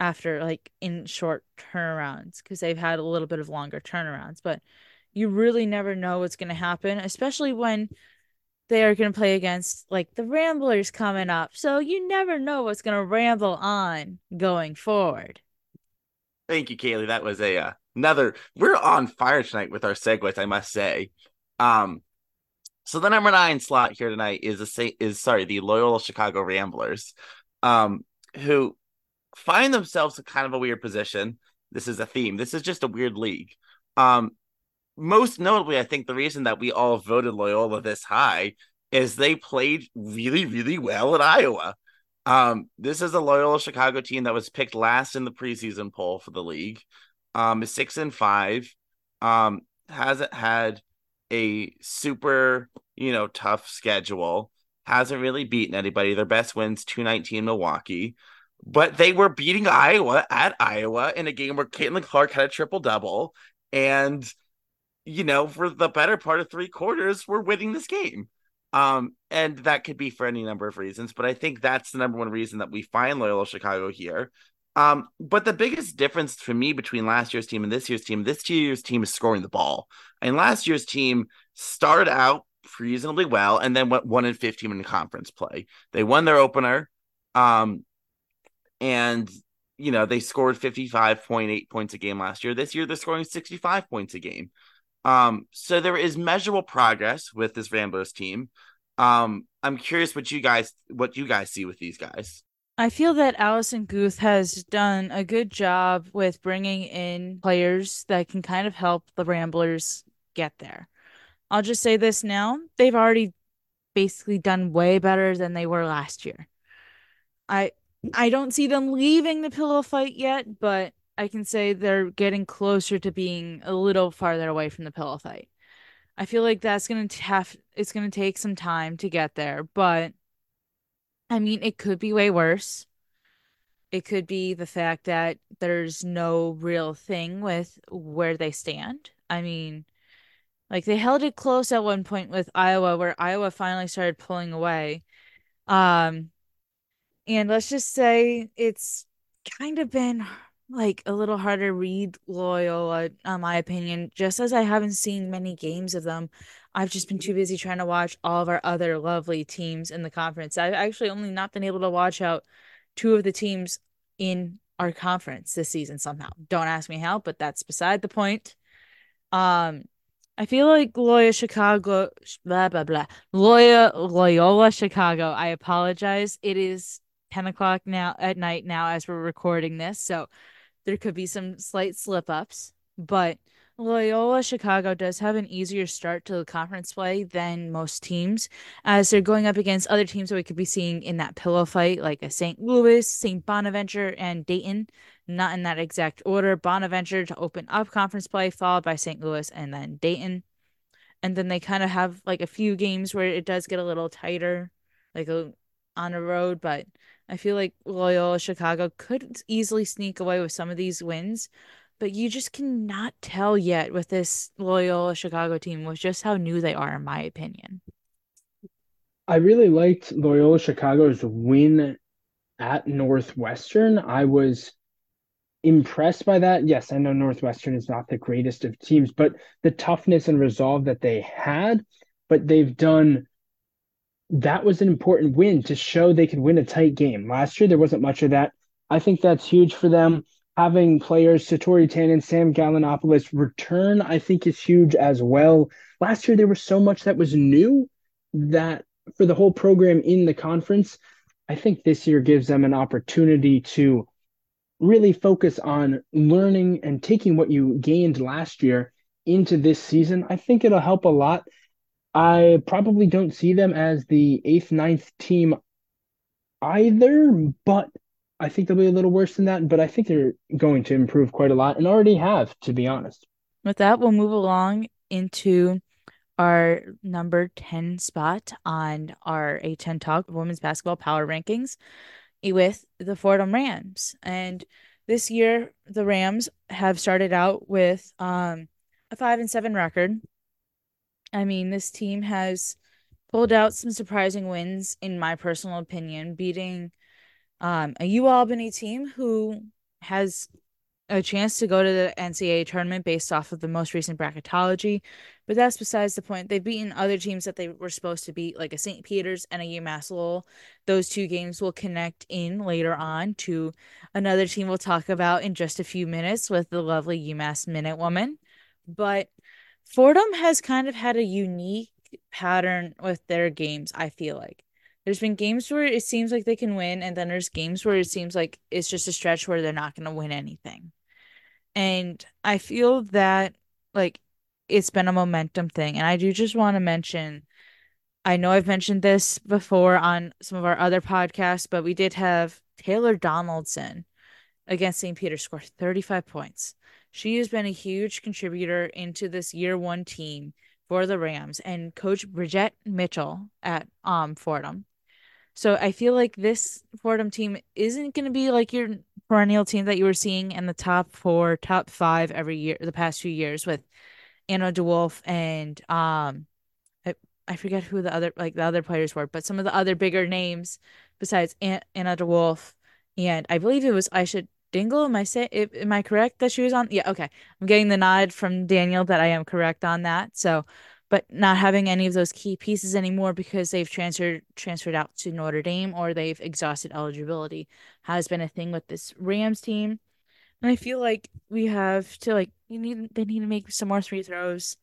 S3: after like in short turnarounds because they've had a little bit of longer turnarounds but you really never know what's going to happen especially when they are going to play against like the ramblers coming up so you never know what's going to ramble on going forward.
S1: Thank you kaylee. That was a uh, another we're on fire tonight with our segues i must say. Um So the number nine slot here tonight is a is sorry the Loyola Chicago Ramblers, um, who find themselves in kind of a weird position. This is a theme. This is just a weird league. Um, most notably, I think the reason that we all voted Loyola this high is they played really, really well at Iowa. Um, this is a Loyola Chicago team that was picked last in the preseason poll for the league. Um, six and five. Um, hasn't had a super, you know, tough schedule. Hasn't really beaten anybody. Their best wins 219 Milwaukee. But they were beating Iowa at Iowa in a game where Caitlin Clark had a triple double. And, you know, for the better part of three quarters, we're winning this game. Um, and that could be for any number of reasons, but I think that's the number one reason that we find Loyola Chicago here. Um, but the biggest difference for me between last year's team and this year's team, this year's team is scoring the ball. And last year's team started out reasonably well and then went one in 15 in conference play. They won their opener. Um, and you know, they scored 55.8 points a game last year. This year they're scoring 65 points a game. Um, so there is measurable progress with this Ramblers team. Um, I'm curious what you guys what you guys see with these guys.
S3: I feel that Allison Guth has done a good job with bringing in players that can kind of help the Ramblers get there. I'll just say this now. They've already basically done way better than they were last year. I I don't see them leaving the pillow fight yet, but I can say they're getting closer to being a little farther away from the pillow fight. I feel like that's gonna have it's gonna take some time to get there, but I mean it could be way worse. It could be the fact that there's no real thing with where they stand. I mean, like they held it close at one point with Iowa, where Iowa finally started pulling away. Um, and let's just say it's kind of been like a little harder read Loyola, in my opinion, just as I haven't seen many games of them. I've just been too busy trying to watch all of our other lovely teams in the conference. I've actually only not been able to watch out two of the teams in our conference this season somehow. Don't ask me how, but that's beside the point. Um, I feel like Loyola Chicago, blah blah blah. Loyola Loyola Chicago. I apologize. It is ten o'clock now at night now as we're recording this, so there could be some slight slip ups, but Loyola Chicago does have an easier start to the conference play than most teams, as they're going up against other teams that we could be seeing in that pillow fight, like a St. Louis, St. Bonaventure, and Dayton. Not in that exact order. Bonaventure to open up conference play, followed by St. Louis and then Dayton. And then they kind of have like a few games where it does get a little tighter, like a, on a road, but I feel like Loyola Chicago could easily sneak away with some of these wins, but you just cannot tell yet with this Loyola Chicago team with just how new they are, in my opinion.
S2: I really liked Loyola Chicago's win at Northwestern. I was impressed by that. Yes, I know Northwestern is not the greatest of teams, but the toughness and resolve that they had, but they've done that was an important win to show they could win a tight game. Last year, there wasn't much of that. I think that's huge for them. Having players, Satori Tan and Sam Galanopoulos return, I think is huge as well. Last year, there was so much that was new that for the whole program in the conference, I think this year gives them an opportunity to really focus on learning and taking what you gained last year into this season. I think it'll help a lot I probably don't see them as the eighth, ninth team either, but I think they'll be a little worse than that. But I think they're going to improve quite a lot and already have, to be honest.
S3: With that, we'll move along into our number 10 spot on our A10 Talk Women's Basketball Power Rankings with the Fordham Rams. And this year, the Rams have started out with um, a five and seven record. I mean, this team has pulled out some surprising wins, in my personal opinion, beating um, a U Albany team who has a chance to go to the NCAA tournament based off of the most recent bracketology. But that's besides the point. They've beaten other teams that they were supposed to beat, like a St. Peter's and a UMass Lowell. Those two games will connect in later on to another team we'll talk about in just a few minutes with the lovely UMass Minute Woman. But Fordham has kind of had a unique pattern with their games, I feel like. There's been games where it seems like they can win, and then there's games where it seems like it's just a stretch where they're not going to win anything. And I feel that like it's been a momentum thing. And I do just want to mention I know I've mentioned this before on some of our other podcasts, but we did have Taylor Donaldson against St. Peter score 35 points. She has been a huge contributor into this year one team for the Rams and coach Bridget Mitchell at um Fordham. So I feel like this Fordham team isn't going to be like your perennial team that you were seeing in the top four, top five every year, the past few years with Anna DeWolf and um, I, I forget who the other like the other players were, but some of the other bigger names besides Anna DeWolf and I believe it was Aisha Dingle. Am I say am I correct that she was on? Yeah, okay. I'm getting the nod from Daniel that I am correct on that. So, but not having any of those key pieces anymore because they've transferred transferred out to Notre Dame or they've exhausted eligibility has been a thing with this Rams team. And I feel like we have to like you need they need to make some more free throws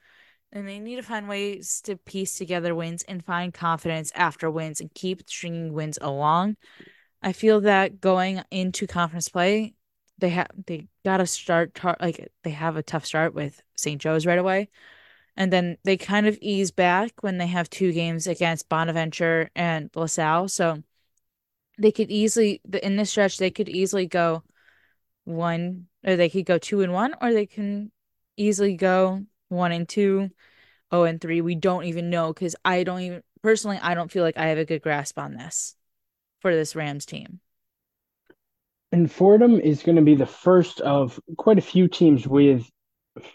S3: and they need to find ways to piece together wins and find confidence after wins and keep stringing wins along. I feel that going into conference play, they have they got to start tar- like they have a tough start with St. Joe's right away. And then they kind of ease back when they have two games against Bonaventure and LaSalle. So they could easily in this stretch they could easily go one or they could go two and one or they can easily go one and two, oh and three. We don't even know because I don't even personally I don't feel like I have a good grasp on this for this Rams team.
S2: And Fordham is going to be the first of quite a few teams with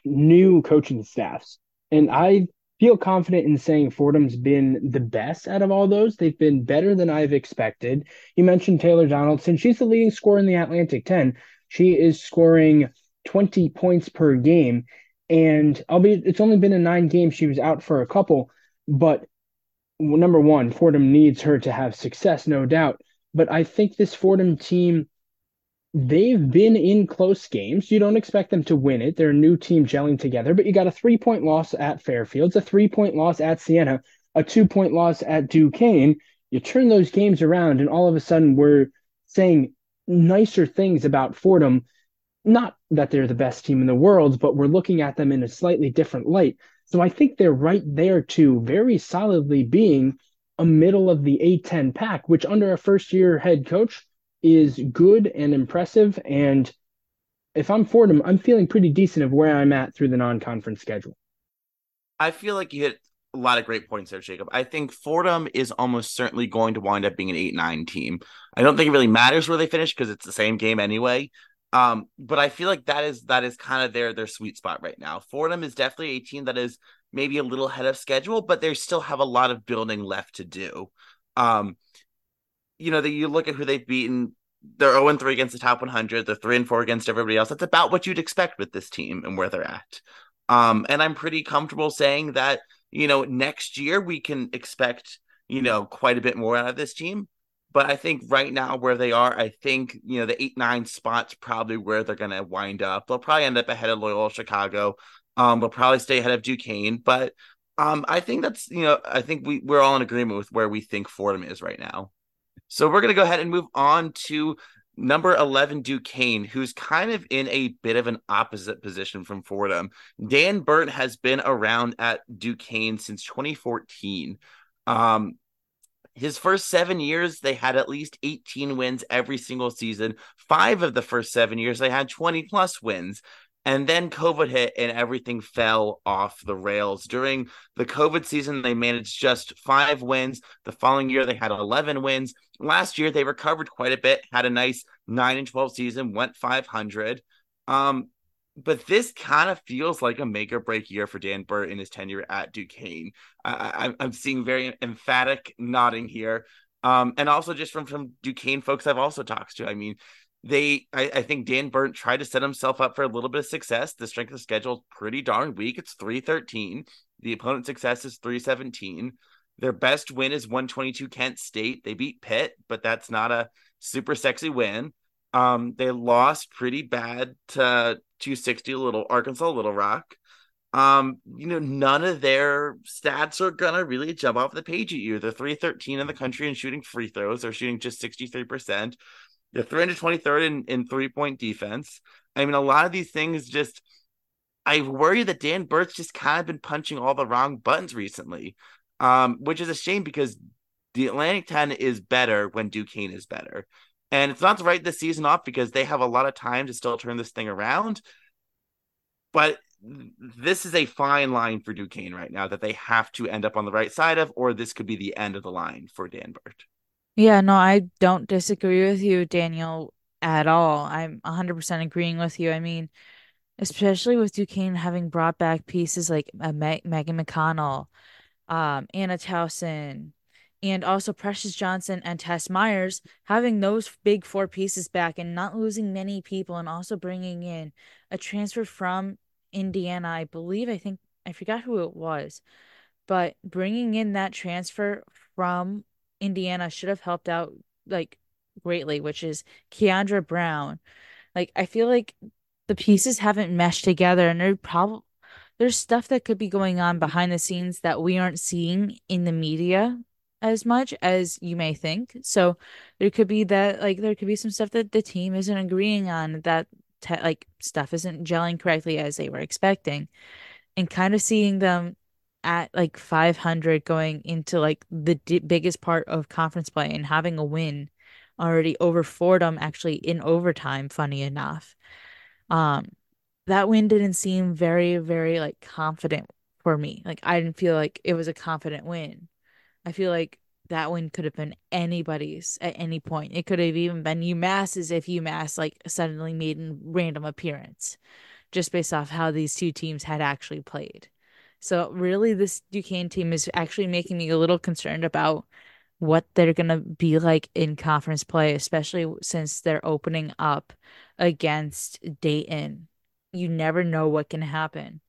S2: new coaching staffs. And I feel confident in saying Fordham's been the best out of all those. They've been better than I've expected. You mentioned Taylor Donaldson. She's the leading scorer in the Atlantic 10. She is scoring 20 points per game. And albeit it's only been a nine game, she was out for a couple. But number one, Fordham needs her to have success, no doubt. But I think this Fordham team, they've been in close games. You don't expect them to win it. They're a new team gelling together, but you got a three point loss at Fairfields, a three point loss at Siena, a two point loss at Duquesne. You turn those games around, and all of a sudden we're saying nicer things about Fordham. Not that they're the best team in the world, but we're looking at them in a slightly different light. So I think they're right there too, very solidly being a middle of the A10 pack, which under a first year head coach is good and impressive. And if I'm Fordham, I'm feeling pretty decent of where I'm at through the non conference schedule.
S1: I feel like you hit a lot of great points there, Jacob. I think Fordham is almost certainly going to wind up being an 8 9 team. I don't think it really matters where they finish because it's the same game anyway. Um, but I feel like that is that is kind of their their sweet spot right now. Fordham is definitely a team that is maybe a little ahead of schedule, but they still have a lot of building left to do. Um, you know, that you look at who they've beaten, they're 0 3 against the top 100, they're 3 and 4 against everybody else. That's about what you'd expect with this team and where they're at. Um, and I'm pretty comfortable saying that, you know, next year we can expect, you know, quite a bit more out of this team. But I think right now where they are, I think you know the eight nine spots probably where they're going to wind up. They'll probably end up ahead of Loyola Chicago. Um, they'll probably stay ahead of Duquesne, but um, I think that's you know I think we we're all in agreement with where we think Fordham is right now. So we're going to go ahead and move on to number 11 Duquesne, who's kind of in a bit of an opposite position from Fordham. Dan Burt has been around at Duquesne since 2014. Um, his first seven years, they had at least 18 wins every single season. Five of the first seven years, they had 20 plus wins. And then COVID hit and everything fell off the rails. During the COVID season, they managed just five wins. The following year, they had 11 wins. Last year, they recovered quite a bit, had a nice 9 and 12 season, went 500. Um, but this kind of feels like a make or break year for Dan Burt in his tenure at Duquesne. I, am seeing very emphatic nodding here. Um, and also just from from Duquesne folks I've also talked to. I mean, they I, I, think Dan Burt tried to set himself up for a little bit of success. The strength of schedule is pretty darn weak. It's 313. The opponent success is 317. Their best win is 122 Kent State. They beat Pitt, but that's not a super sexy win. Um, they lost pretty bad to 260 Little Arkansas Little Rock. um, you know, none of their stats are gonna really jump off the page at you. They're 313 in the country and shooting free throws. They're shooting just 63%. They're 323rd in, in three-point defense. I mean, a lot of these things just I worry that Dan Burt's just kind of been punching all the wrong buttons recently. Um, which is a shame because the Atlantic 10 is better when Duquesne is better. And it's not to write this season off because they have a lot of time to still turn this thing around. But this is a fine line for Duquesne right now that they have to end up on the right side of, or this could be the end of the line for Dan Burt.
S3: Yeah, no, I don't disagree with you, Daniel, at all. I'm 100% agreeing with you. I mean, especially with Duquesne having brought back pieces like uh, Megan McConnell, um, Anna Towson, and also Precious Johnson and Tess Myers, having those big four pieces back and not losing many people, and also bringing in a transfer from Indiana. I believe, I think, I forgot who it was, but bringing in that transfer from Indiana should have helped out like greatly, which is Keandra Brown. Like, I feel like the pieces haven't meshed together, and they're probably there's stuff that could be going on behind the scenes that we aren't seeing in the media as much as you may think. So there could be that like there could be some stuff that the team isn't agreeing on that te- like stuff isn't gelling correctly as they were expecting. And kind of seeing them at like 500 going into like the d- biggest part of conference play and having a win already over Fordham actually in overtime funny enough. Um that win didn't seem very very like confident for me. Like I didn't feel like it was a confident win. I feel like that win could have been anybody's at any point. It could have even been UMass's if UMass like suddenly made a random appearance, just based off how these two teams had actually played. So really, this Duquesne team is actually making me a little concerned about what they're gonna be like in conference play, especially since they're opening up against Dayton. You never know what can happen.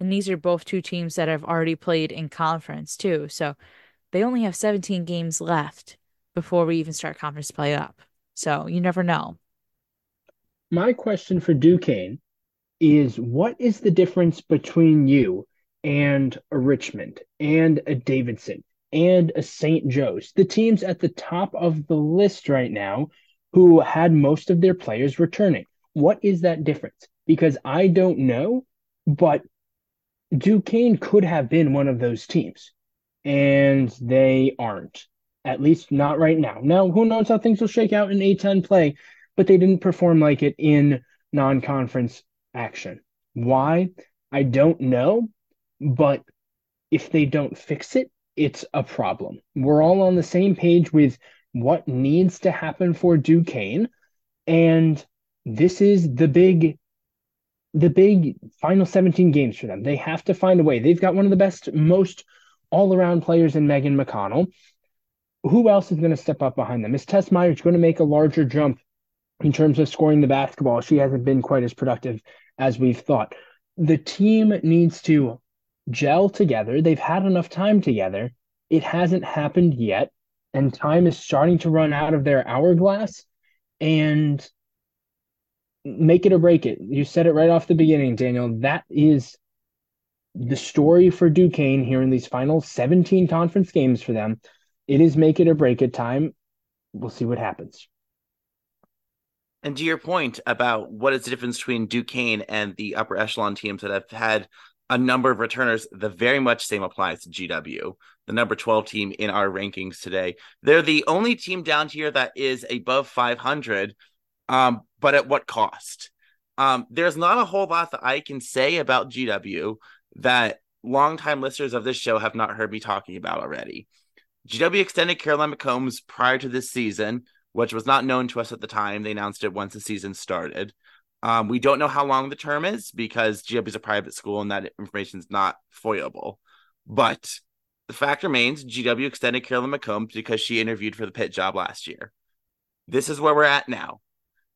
S3: And these are both two teams that have already played in conference too. So they only have 17 games left before we even start conference play up. So you never know.
S2: My question for Duquesne is what is the difference between you and a Richmond and a Davidson and a St. Joe's, the teams at the top of the list right now who had most of their players returning? What is that difference? Because I don't know, but Duquesne could have been one of those teams and they aren't. At least not right now. Now, who knows how things will shake out in A10 play, but they didn't perform like it in non conference action. Why? I don't know, but if they don't fix it, it's a problem. We're all on the same page with what needs to happen for Duquesne. And this is the big the big final 17 games for them. They have to find a way. They've got one of the best, most all around players in Megan McConnell. Who else is going to step up behind them? Is Tess Myers going to make a larger jump in terms of scoring the basketball? She hasn't been quite as productive as we've thought. The team needs to gel together. They've had enough time together. It hasn't happened yet, and time is starting to run out of their hourglass. And make it or break it. You said it right off the beginning, Daniel. That is the story for Duquesne here in these final 17 conference games for them, it is make it or break it time. We'll see what happens.
S1: And to your point about what is the difference between Duquesne and the upper echelon teams that have had a number of returners, the very much same applies to GW, the number 12 team in our rankings today. They're the only team down here that is above 500, um, but at what cost? Um, there's not a whole lot that I can say about GW that longtime listeners of this show have not heard me talking about already. GW extended Caroline McCombs prior to this season, which was not known to us at the time. They announced it once the season started. Um, we don't know how long the term is because GW is a private school and that information is not foyable. But the fact remains GW extended Carolyn McCombs because she interviewed for the Pitt job last year. This is where we're at now.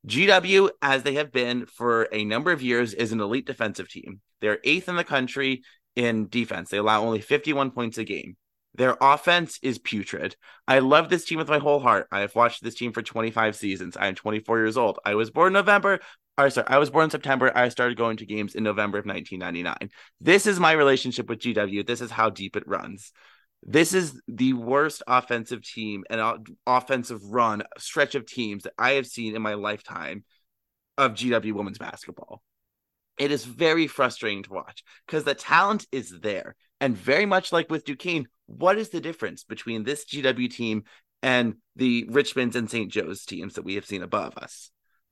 S1: GW, as they have been for a number of years, is an elite defensive team. They're eighth in the country in defense. They allow only 51 points a game. Their offense is putrid. I love this team with my whole heart. I have watched this team for 25 seasons. I am 24 years old. I was born November. Or sorry, I was born in September. I started going to games in November of 1999. This is my relationship with GW. This is how deep it runs. This is the worst offensive team and offensive run stretch of teams that I have seen in my lifetime of GW women's basketball. It is very frustrating to watch because the talent is there. And very much like with Duquesne, what is the difference between this GW team and the Richmonds and St. Joe's teams that we have seen above us?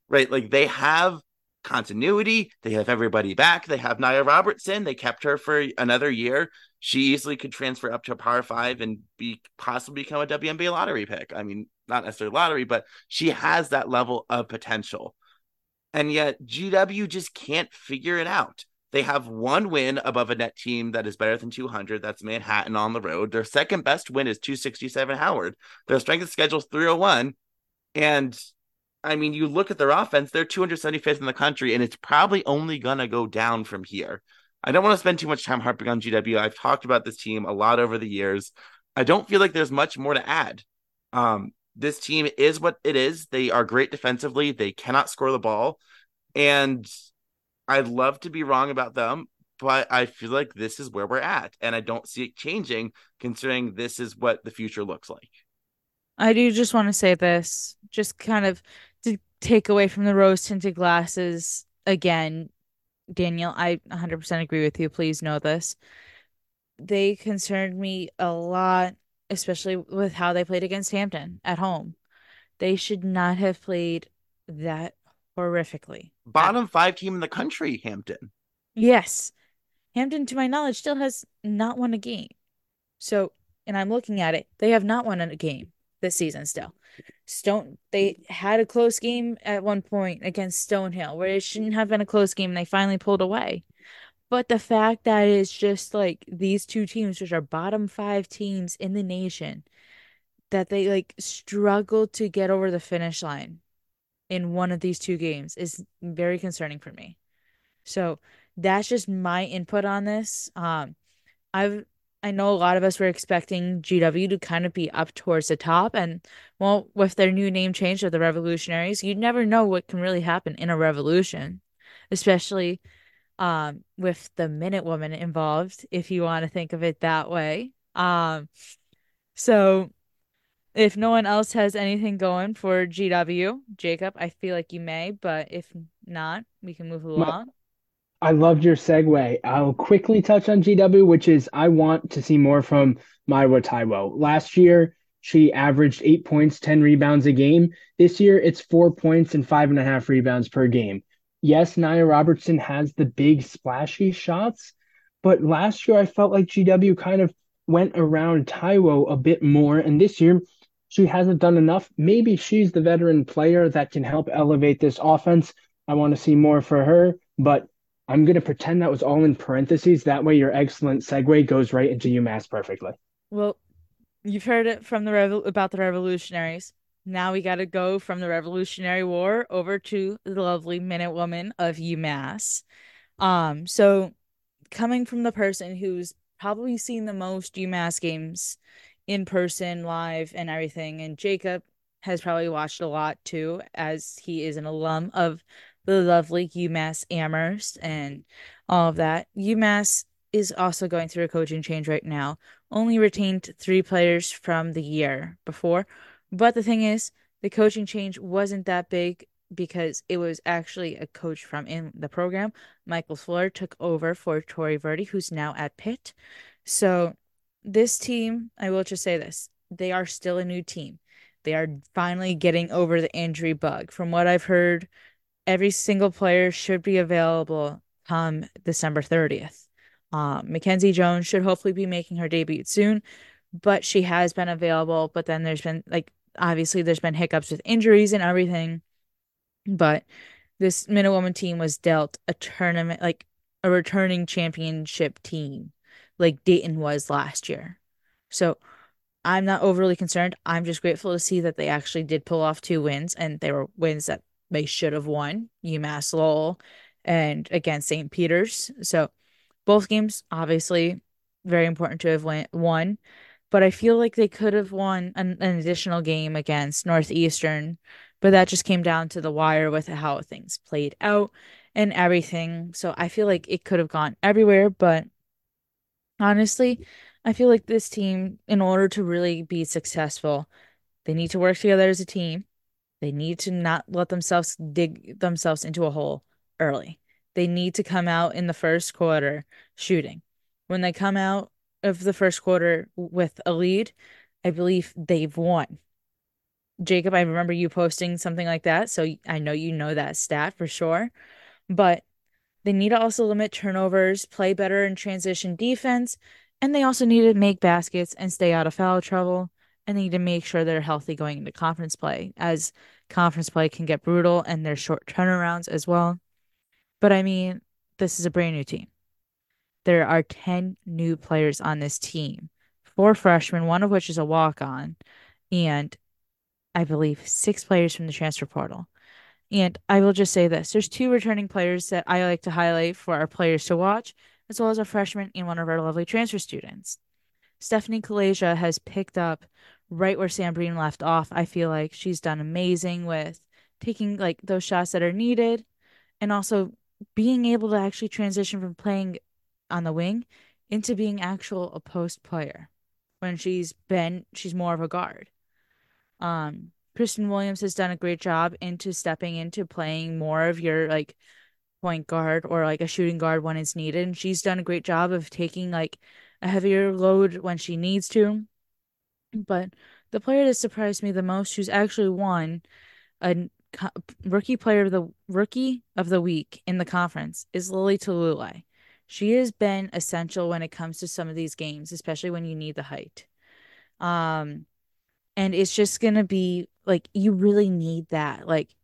S1: Right? Like they have continuity, they have everybody back, they have Nia Robertson, they kept her for another year. She easily could transfer up to a power five and be possibly become a WNBA lottery pick. I mean, not necessarily lottery, but she has that level of potential. And yet GW just can't figure it out. They have one win above a net team that is better than 200. That's Manhattan on the road. Their second best win is 267 Howard. Their strength of schedule is 301. And I mean, you look at their offense, they're 275th in the country, and it's probably only going to go down from here. I don't want to spend too much time harping on GW. I've talked about this team a lot over the years. I don't feel like there's much more to add. Um, this team is what it is. They are great defensively. They cannot score the ball. And I'd love to be wrong about them, but I feel like this is where we're at. And I don't see it changing considering this is what the future looks like.
S3: I do just want to say this, just kind of to take away from the rose tinted glasses again. Daniel, I 100% agree with you. Please know this. They concerned me a lot especially with how they played against Hampton at home. They should not have played that horrifically.
S1: Bottom five team in the country, Hampton.
S3: Yes. Hampton, to my knowledge, still has not won a game. So, and I'm looking at it, they have not won a game this season still. Stone, they had a close game at one point against Stonehill where it shouldn't have been a close game and they finally pulled away. But the fact that it's just like these two teams, which are bottom five teams in the nation, that they like struggle to get over the finish line in one of these two games is very concerning for me. So that's just my input on this. Um, I've I know a lot of us were expecting GW to kind of be up towards the top, and well, with their new name change of the Revolutionaries, you never know what can really happen in a revolution, especially um, with the Minute Woman involved, if you want to think of it that way. Um, so if no one else has anything going for GW, Jacob, I feel like you may, but if not, we can move along.
S2: I loved your segue. I'll quickly touch on GW, which is I want to see more from Mayowa Taiwo. Last year, she averaged eight points, 10 rebounds a game. This year, it's four points and five and a half rebounds per game yes, Nia Robertson has the big splashy shots, but last year I felt like GW kind of went around Taiwo a bit more, and this year she hasn't done enough. Maybe she's the veteran player that can help elevate this offense. I want to see more for her, but I'm going to pretend that was all in parentheses. That way, your excellent segue goes right into UMass perfectly.
S3: Well, you've heard it from the revo- about the revolutionaries. Now we got to go from the Revolutionary War over to the lovely Minute Woman of UMass. Um, so coming from the person who's probably seen the most UMass games in person, live, and everything, and Jacob has probably watched a lot too, as he is an alum of the lovely UMass Amherst and all of that. UMass is also going through a coaching change right now. Only retained three players from the year before but the thing is, the coaching change wasn't that big because it was actually a coach from in the program. Michael Fuller took over for Tory Verdi, who's now at Pitt. So this team, I will just say this, they are still a new team. They are finally getting over the injury bug. From what I've heard, every single player should be available come December 30th. Um, Mackenzie Jones should hopefully be making her debut soon, but she has been available. But then there's been like obviously there's been hiccups with injuries and everything, but this Minute Woman team was dealt a tournament like a returning championship team like Dayton was last year. So I'm not overly concerned. I'm just grateful to see that they actually did pull off two wins and they were wins that they should have won. UMass Lowell and against St. Peter's. So both games obviously very important to have won but I feel like they could have won an, an additional game against Northeastern but that just came down to the wire with how things played out and everything. So I feel like it could have gone everywhere, but honestly, I feel like this team, in order to really be successful, they need to work together as a team. They need to not let themselves dig themselves into a hole early. They need to come out in the first quarter shooting. When they come out of the first quarter with a lead, I believe they've won. Jacob, I remember you posting something like that, so I know you know that stat for sure. But they need to also limit turnovers, play better in transition defense, and they also need to make baskets and stay out of foul trouble. And they need to make sure they're healthy going into conference play, as conference play can get brutal and there's short turnarounds as well. But I mean, this is a brand new team. There are 10 new players on this team, four freshmen, one of which is a walk on, and I believe six players from the transfer portal. And I will just say this there's two returning players that I like to highlight for our players to watch, as well as a freshman and one of our lovely transfer students. Stephanie Kaleja has picked up right where Sam Breen left off. I feel like she's done amazing with taking like those shots that are needed and also being able to actually transition from playing on the wing into being actual a post player when she's been she's more of a guard. Um, Kristen Williams has done a great job into stepping into playing more of your like point guard or like a shooting guard when it's needed. And she's done a great job of taking like a heavier load when she needs to. But the player that surprised me the most, who's actually won a rookie player of the rookie of the week in the conference, is Lily Talule. She has been essential when it comes to some of these games, especially when you need the height. Um, and it's just gonna be like you really need that like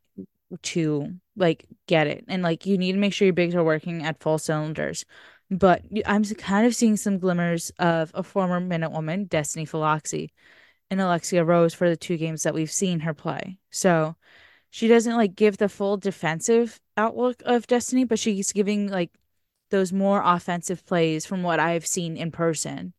S3: to like get it and like you need to make sure your bigs are working at full cylinders but i'm kind of seeing some glimmers of a former minute woman destiny Philoxy and alexia rose for the two games that we've seen her play so she doesn't like give the full defensive outlook of destiny but she's giving like those more offensive plays from what i've seen in person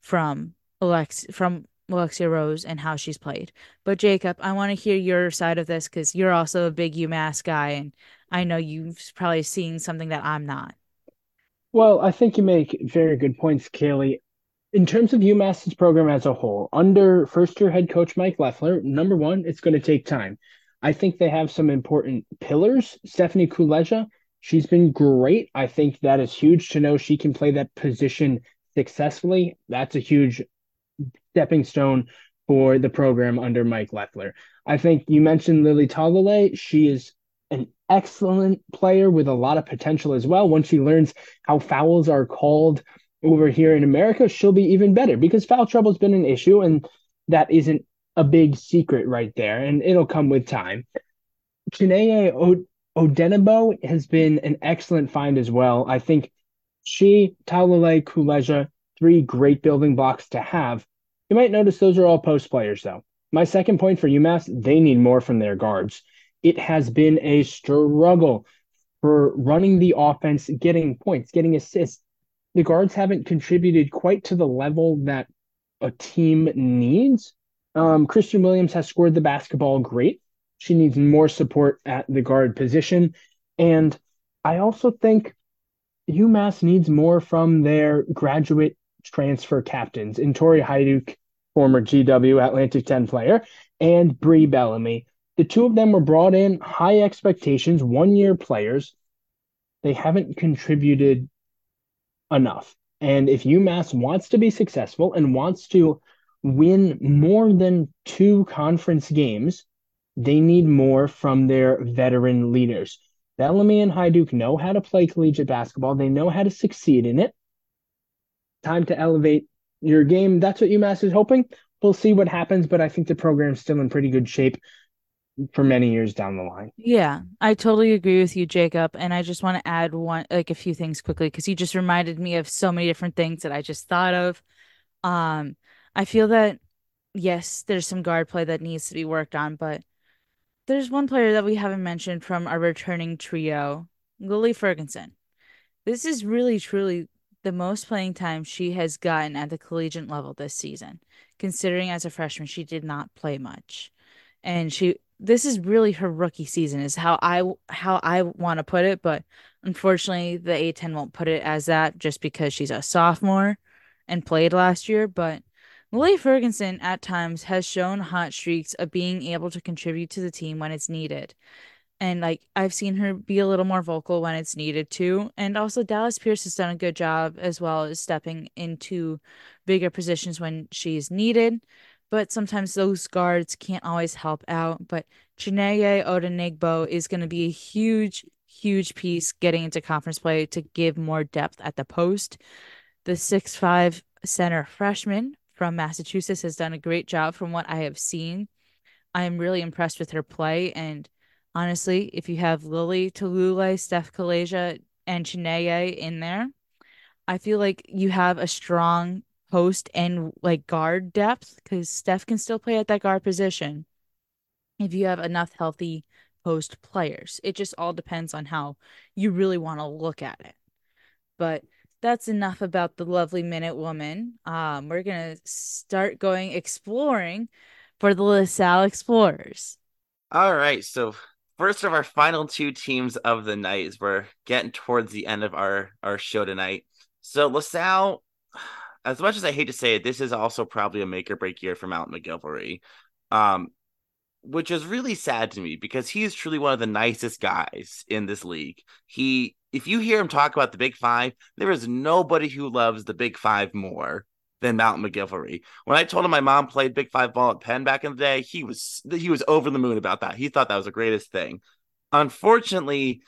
S3: from alex from Alexia Rose and how she's played. But Jacob, I want to hear your side of this because you're also a big UMass guy, and I know you've probably seen something that I'm not.
S2: Well, I think you make very good points, Kaylee. In terms of UMass's program as a whole, under first year head coach Mike Leflar, number one, it's going to take time. I think they have some important pillars. Stephanie Kuleja, she's been great. I think that is huge to know she can play that position successfully. That's a huge stepping stone for the program under Mike Leflar. I think you mentioned Lily Talale. She is an excellent player with a lot of potential as well. Once she learns how fouls are called over here in America, she'll be even better because foul trouble has been an issue, and that isn't a big secret right there, and it'll come with time. Chineye o- Odenigbo has been an excellent find as well. I think she, Talale, Kuleja, three great building blocks to have you might notice those are all post players, though. My second point for UMass, they need more from their guards. It has been a struggle for running the offense, getting points, getting assists. The guards haven't contributed quite to the level that a team needs. Um, Christian Williams has scored the basketball great. She needs more support at the guard position. And I also think UMass needs more from their graduate transfer captains in Tori Hyduk, former GW Atlantic 10 player, and Brie Bellamy. The two of them were brought in high expectations, one year players. They haven't contributed enough. And if UMass wants to be successful and wants to win more than two conference games, they need more from their veteran leaders. Bellamy and Hyduk know how to play collegiate basketball. They know how to succeed in it time to elevate your game. That's what UMass is hoping. We'll see what happens, but I think the program's still in pretty good shape for many years down the line.
S3: Yeah, I totally agree with you, Jacob. And I just want to add one, like a few things quickly, because you just reminded me of so many different things that I just thought of. Um, I feel that yes, there's some guard play that needs to be worked on, but there's one player that we haven't mentioned from our returning trio, Lily Ferguson. This is really truly the most playing time she has gotten at the collegiate level this season, considering as a freshman she did not play much. And she this is really her rookie season is how I how I want to put it, but unfortunately the A10 won't put it as that just because she's a sophomore and played last year, but Lily Ferguson at times has shown hot streaks of being able to contribute to the team when it's needed. And like I've seen her be a little more vocal when it's needed too. And also Dallas Pierce has done a good job as well as stepping into bigger positions when she's needed. But sometimes those guards can't always help out. But Chineye Odenigbo is going to be a huge, huge piece getting into conference play to give more depth at the post. The six five center freshman from Massachusetts has done a great job from what I have seen. I am really impressed with her play. And honestly, if you have Lily Talule, Steph Kaleja, and Chineye in there, I feel like you have a strong post and like guard depth because Steph can still play at that guard position if you have enough healthy post players. It just all depends on how you really want to look at it. But that's enough about the lovely minute woman. Um, we're gonna start going exploring for the LaSalle Explorers.
S1: All right, so first of our final two teams of the night is we're getting towards the end of our our show tonight. So LaSalle, as much as I hate to say it, this is also probably a make or break year for Mount MacGillivray. Um, which is really sad to me because he is truly one of the nicest guys in this league. He if you hear him talk about the Big Five, there is nobody who loves the Big Five more than Mount MacGillivray. When I told him my mom played Big Five ball at Penn back in the day, he was he was over the moon about that. He thought that was the greatest thing. Unfortunately,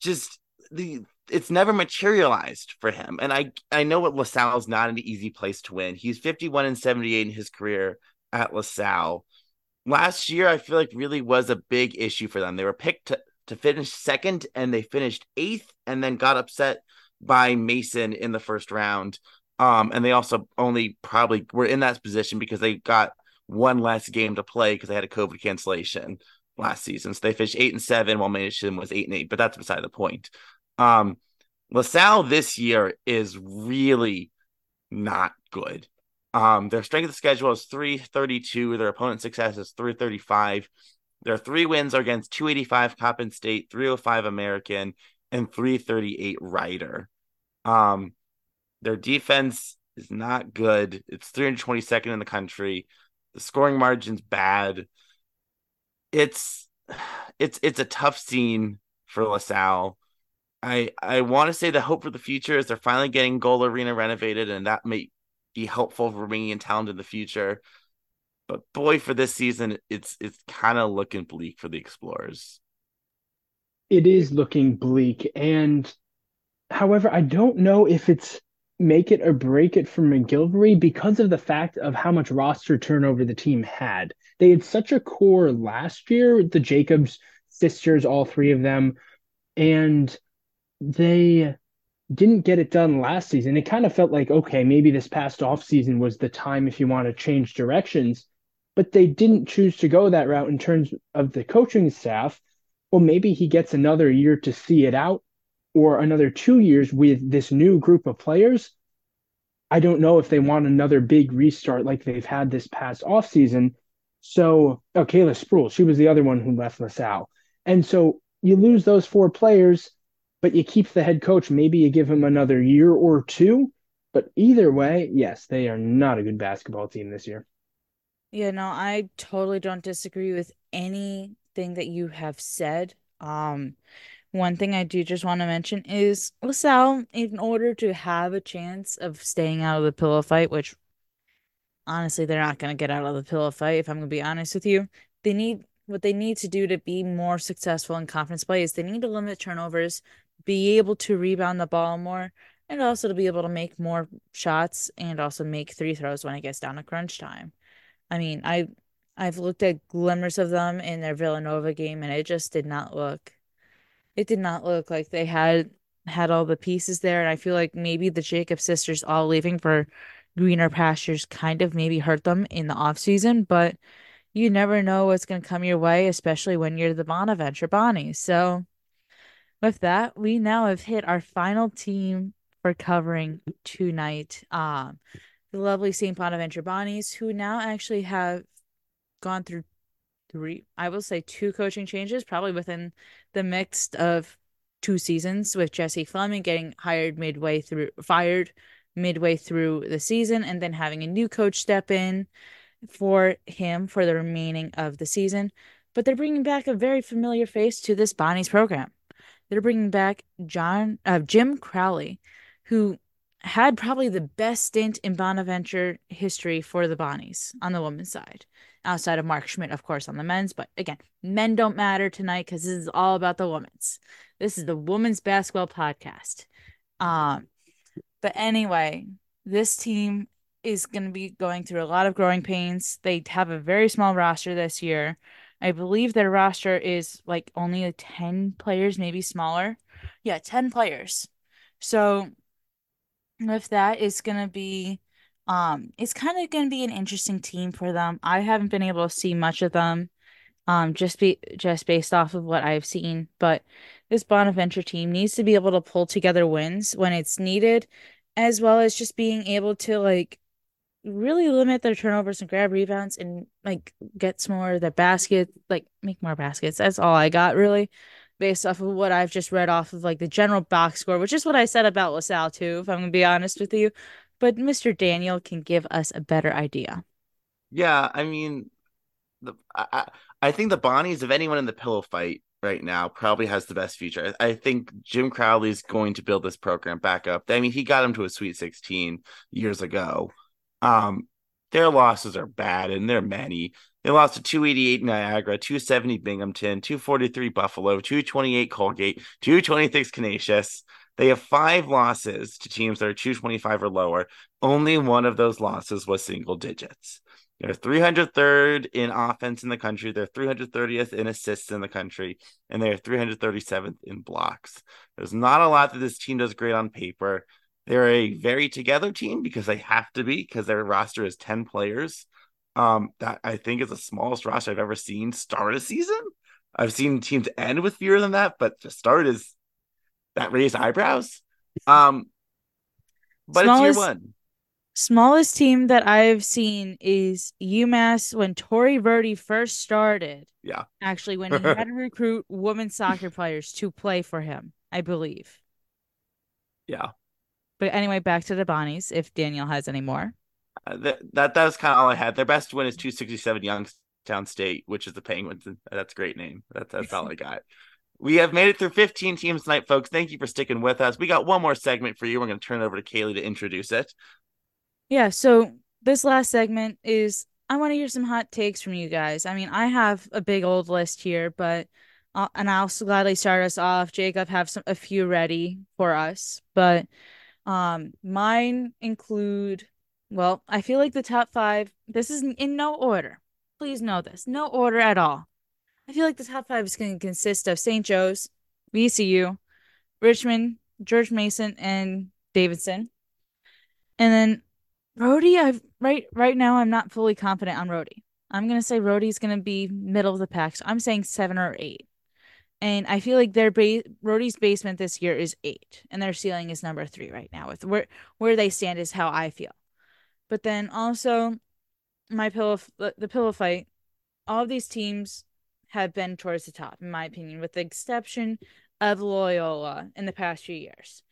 S1: just the it's never materialized for him. And I I know what LaSalle is not an easy place to win. He's 51 and 78 in his career at LaSalle. Last year, I feel like really was a big issue for them. They were picked to, to finish second and they finished eighth and then got upset by Mason in the first round. Um, and they also only probably were in that position because they got one less game to play because they had a COVID cancellation last season. So they finished eight and seven while Mason was eight and eight, but that's beside the point. Um, LaSalle this year is really not good. Um, their strength of schedule is 332. Their opponent success is 335. Their three wins are against 285 Coppin State, 305 American, and 338 Rider. Um, their defense is not good. It's 322nd in the country. The scoring margin's bad. It's [sighs] it's it's a tough scene for LaSalle. I I want to say the hope for the future is they're finally getting Gola Arena renovated, and that may be helpful for bringing in talent in the future. But boy, for this season, it's it's kind of looking bleak for the Explorers.
S2: It is looking bleak, and however, I don't know if it's make it or break it for MacGillivray because of the fact of how much roster turnover the team had. They had such a core last year, the Jacobs sisters, all three of them, and they didn't get it done last season. It kind of felt like, okay, maybe this past off season was the time if you want to change directions but they didn't choose to go that route in terms of the coaching staff. Well, maybe he gets another year to see it out or another two years with this new group of players. I don't know if they want another big restart like they've had this past offseason. So, oh, Kayla Sproul, she was the other one who left LaSalle. And so you lose those four players, but you keep the head coach. Maybe you give him another year or two. But either way, yes, they are not a good basketball team this year.
S3: Yeah, no, I totally don't disagree with anything that you have said. Um, one thing I do just want to mention is LaSalle, in order to have a chance of staying out of the pillow fight, which honestly they're not going to get out of the pillow fight, if I'm going to be honest with you, they need what they need to do to be more successful in conference play is they need to limit turnovers, be able to rebound the ball more, and also to be able to make more shots and also make three throws when it gets down to crunch time. I mean, I I've looked at glimmers of them in their Villanova game and it just did not look it did not look like they had had all the pieces there and I feel like maybe the Jacob sisters all leaving for greener pastures kind of maybe hurt them in the off season, but you never know what's going to come your way, especially when you're the Bonaventure Bonnies. So with that, we now have hit our final team for covering tonight. Um, the lovely St. Bonaventure Bonnies, who now actually have gone through three, I will say two coaching changes, probably within the mix of two seasons, with Jesse Fleming getting hired midway through, fired midway through the season, and then having a new coach step in for him for the remaining of the season. But they're bringing back a very familiar face to this Bonnie's program. They're bringing back John uh, Jim Crowley, who had probably the best stint in Bonaventure history for the Bonnies on the women's side, outside of Mark Schmidt, of course, on the men's. But again, men don't matter tonight because this is all about the women's. This is the women's basketball podcast. Um, but anyway, this team is going to be going through a lot of growing pains. They have a very small roster this year. I believe their roster is like only a 10 players, maybe smaller. Yeah, 10 players. So with that is going to be um it's kind of going to be an interesting team for them. I haven't been able to see much of them um just be just based off of what I've seen, but this Bonaventure team needs to be able to pull together wins when it's needed as well as just being able to like really limit their turnovers and grab rebounds and like get some more of the basket like make more baskets. That's all I got really based off of what I've just read off of like the general box score, which is what I said about LaSalle too, if I'm gonna be honest with you. But Mr. Daniel can give us a better idea.
S1: Yeah, I mean, the I, I think the Bonnies of anyone in the pillow fight right now probably has the best future. I, think Jim Crowley's going to build this program back up. I mean, he got him to a Sweet 16 years ago. Um, their losses are bad and they're many. They lost to 288 Niagara, 270 Binghamton, 243 Buffalo, 228 Colgate, 226 Canisius. They have five losses to teams that are 225 or lower. Only one of those losses was single digits. They're 303rd in offense in the country. They're 330th in assists in the country, and they're 337th in blocks. There's not a lot that this team does great on paper. They're a very together team because they have to be because their roster is 10 players. Um, that I think is the smallest roster I've ever seen start a season. I've seen teams end with fewer than that, but to start is that raised eyebrows. Um, but smallest, it's year one.
S3: Smallest team that I've seen is UMass when Tory Verdi first started.
S1: Yeah.
S3: Actually, when he had to [laughs] recruit women's soccer players to play for him, I believe.
S1: Yeah.
S3: But anyway, back to the Bonnies, if Daniel has any more.
S1: Uh, that, that that was kind of all I had. Their best win is 267 Youngstown State, which is the Penguins. That's a great name. That's that's all I [laughs] got. We have made it through 15 teams tonight, folks. Thank you for sticking with us. We got one more segment for you. We're going to turn it over to Kaylee to introduce it.
S3: Yeah. So this last segment is I want to hear some hot takes from you guys. I mean, I have a big old list here, but uh, and I'll gladly start us off. Jacob have some a few ready for us, but um, mine include, well, I feel like the top five, this is in no order. Please know this. No order at all. I feel like the top five is going to consist of St. Joe's, VCU, Richmond, George Mason, and Davidson. And then Rhody, I've right right now I'm not fully confident on Rhody. I'm gonna say Rhody's gonna be middle of the pack. So I'm saying seven or eight and I feel like their base Rhody's basement this year is eight, and their ceiling is number three right now. With where where they stand is how I feel. But then also, my pillow the pillow fight, all of these teams have been towards the top, in my opinion, with the exception of Loyola in the past few years.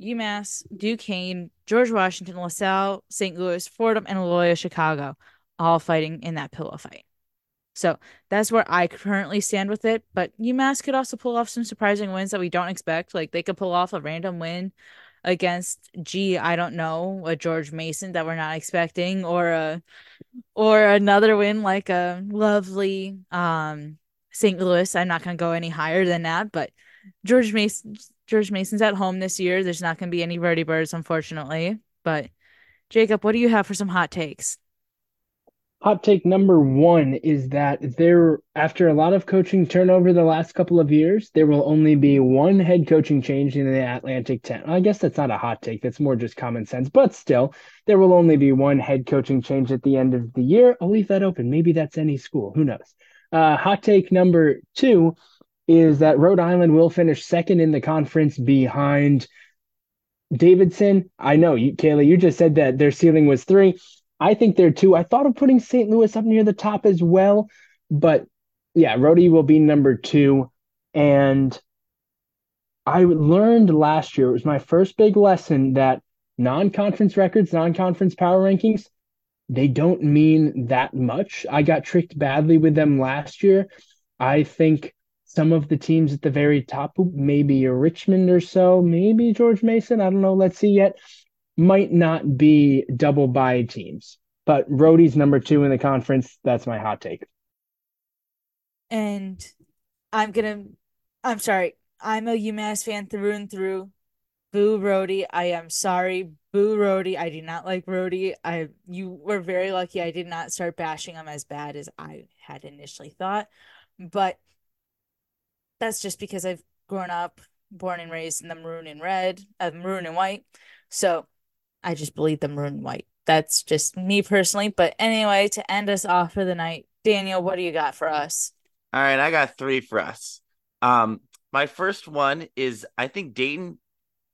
S3: UMass, Duquesne, George Washington, LaSalle, St. Louis, Fordham, and Loyola Chicago, all fighting in that pillow fight. So that's where I currently stand with it. But UMass could also pull off some surprising wins that we don't expect. Like they could pull off a random win against G, I don't know, a George Mason that we're not expecting, or a or another win like a lovely um St. Louis. I'm not gonna go any higher than that, but George Mason George Mason's at home this year. There's not gonna be any birdie Birds, unfortunately. But Jacob, what do you have for some hot takes?
S2: Hot take number one is that there after a lot of coaching turnover the last couple of years there will only be one head coaching change in the atlantic 10 i guess that's not a hot take that's more just common sense but still there will only be one head coaching change at the end of the year. I'll leave that open. Maybe that's any school. Who knows? Uh, hot take number two is that rhode island will finish second in the conference behind davidson. I know you kayla you just said that their ceiling was three I think there too. I thought of putting St. Louis up near the top as well, But yeah, Rhody will be number two. And I learned last year, it was my first big lesson that non conference records, non conference power rankings, they don't mean that much. I got tricked badly with them last year. I think some of the teams at the very top, maybe a Richmond or so, maybe George Mason, I don't know, let's see yet, might not be double bye teams. But Rhody's number two in the conference. That's my hot take.
S3: And I'm gonna I'm sorry, I'm a UMass fan through and through. Boo Rhody. I am sorry. Boo Rhody. I do not like Rhody. I you were very lucky I did not start bashing him as bad as I had initially thought. But that's just because I've grown up, born and raised in the maroon and red, uh, maroon and white. So I just believe the maroon and white. That's just me personally. But anyway, to end us off for the night, Daniel, what do you got for us?
S1: All right, I got three for us. Um, my first one is I think Dayton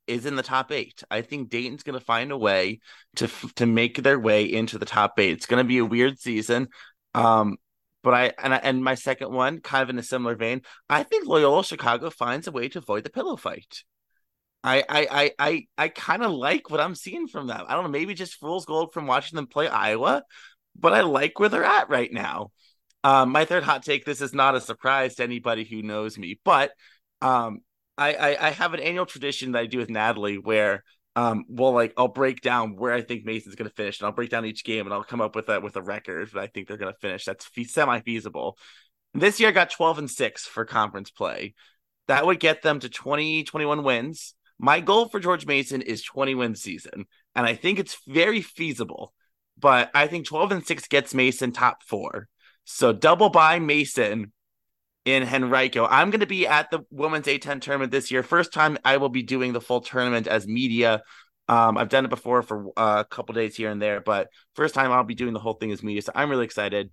S1: is in the top eight. I think Dayton's going to find a way to to make their way into the top eight. It's going to be a weird season. Um, but I and I, and my second one, kind of in a similar vein, I think Loyola Chicago finds a way to avoid the pillow fight. I I I I, I kind of like what I'm seeing from them. I don't know, maybe just fool's gold from watching them play Iowa, but I like where they're at right now. Um, my third hot take. This is not a surprise to anybody who knows me, but um, I, I, I have an annual tradition that I do with Natalie where um well like I'll break down where I think Mason's gonna finish and I'll break down each game and I'll come up with a with a record that I think they're gonna finish that's semi feasible. This year I got 12 and 6 for conference play. That would get them to 20 21 wins. My goal for George Mason is 20 win season and I think it's very feasible. But I think 12 and 6 gets Mason top 4. So double bye Mason in Henrico. I'm going to be at the women's A10 tournament this year. First time I will be doing the full tournament as media. Um, I've done it before for uh, a couple days here and there, but first time I'll be doing the whole thing as media. So I'm really excited.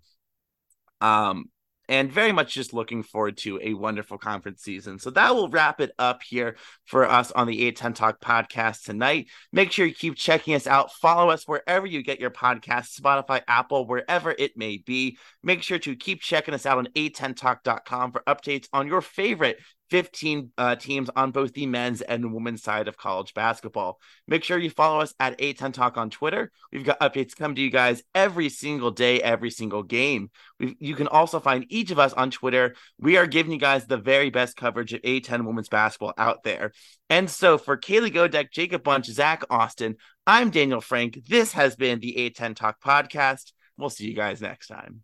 S1: Um, and very much just looking forward to a wonderful conference season. So that will wrap it up here for us on the A10 Talk podcast tonight. Make sure you keep checking us out. Follow us wherever you get your podcasts, Spotify, Apple, wherever it may be. Make sure to keep checking us out on a10talk.com for updates on your favorite 15 uh, teams on both the men's and women's side of college basketball. Make sure you follow us at A10 Talk on Twitter. We've got updates come to you guys every single day, every single game. We've, you can also find each of us on Twitter. We are giving you guys the very best coverage of A10 women's basketball out there. And so for Kaylee Godek, Jacob Bunch, Zach Austin, I'm Daniel Frank. This has been the A10 Talk podcast. We'll see you guys next time.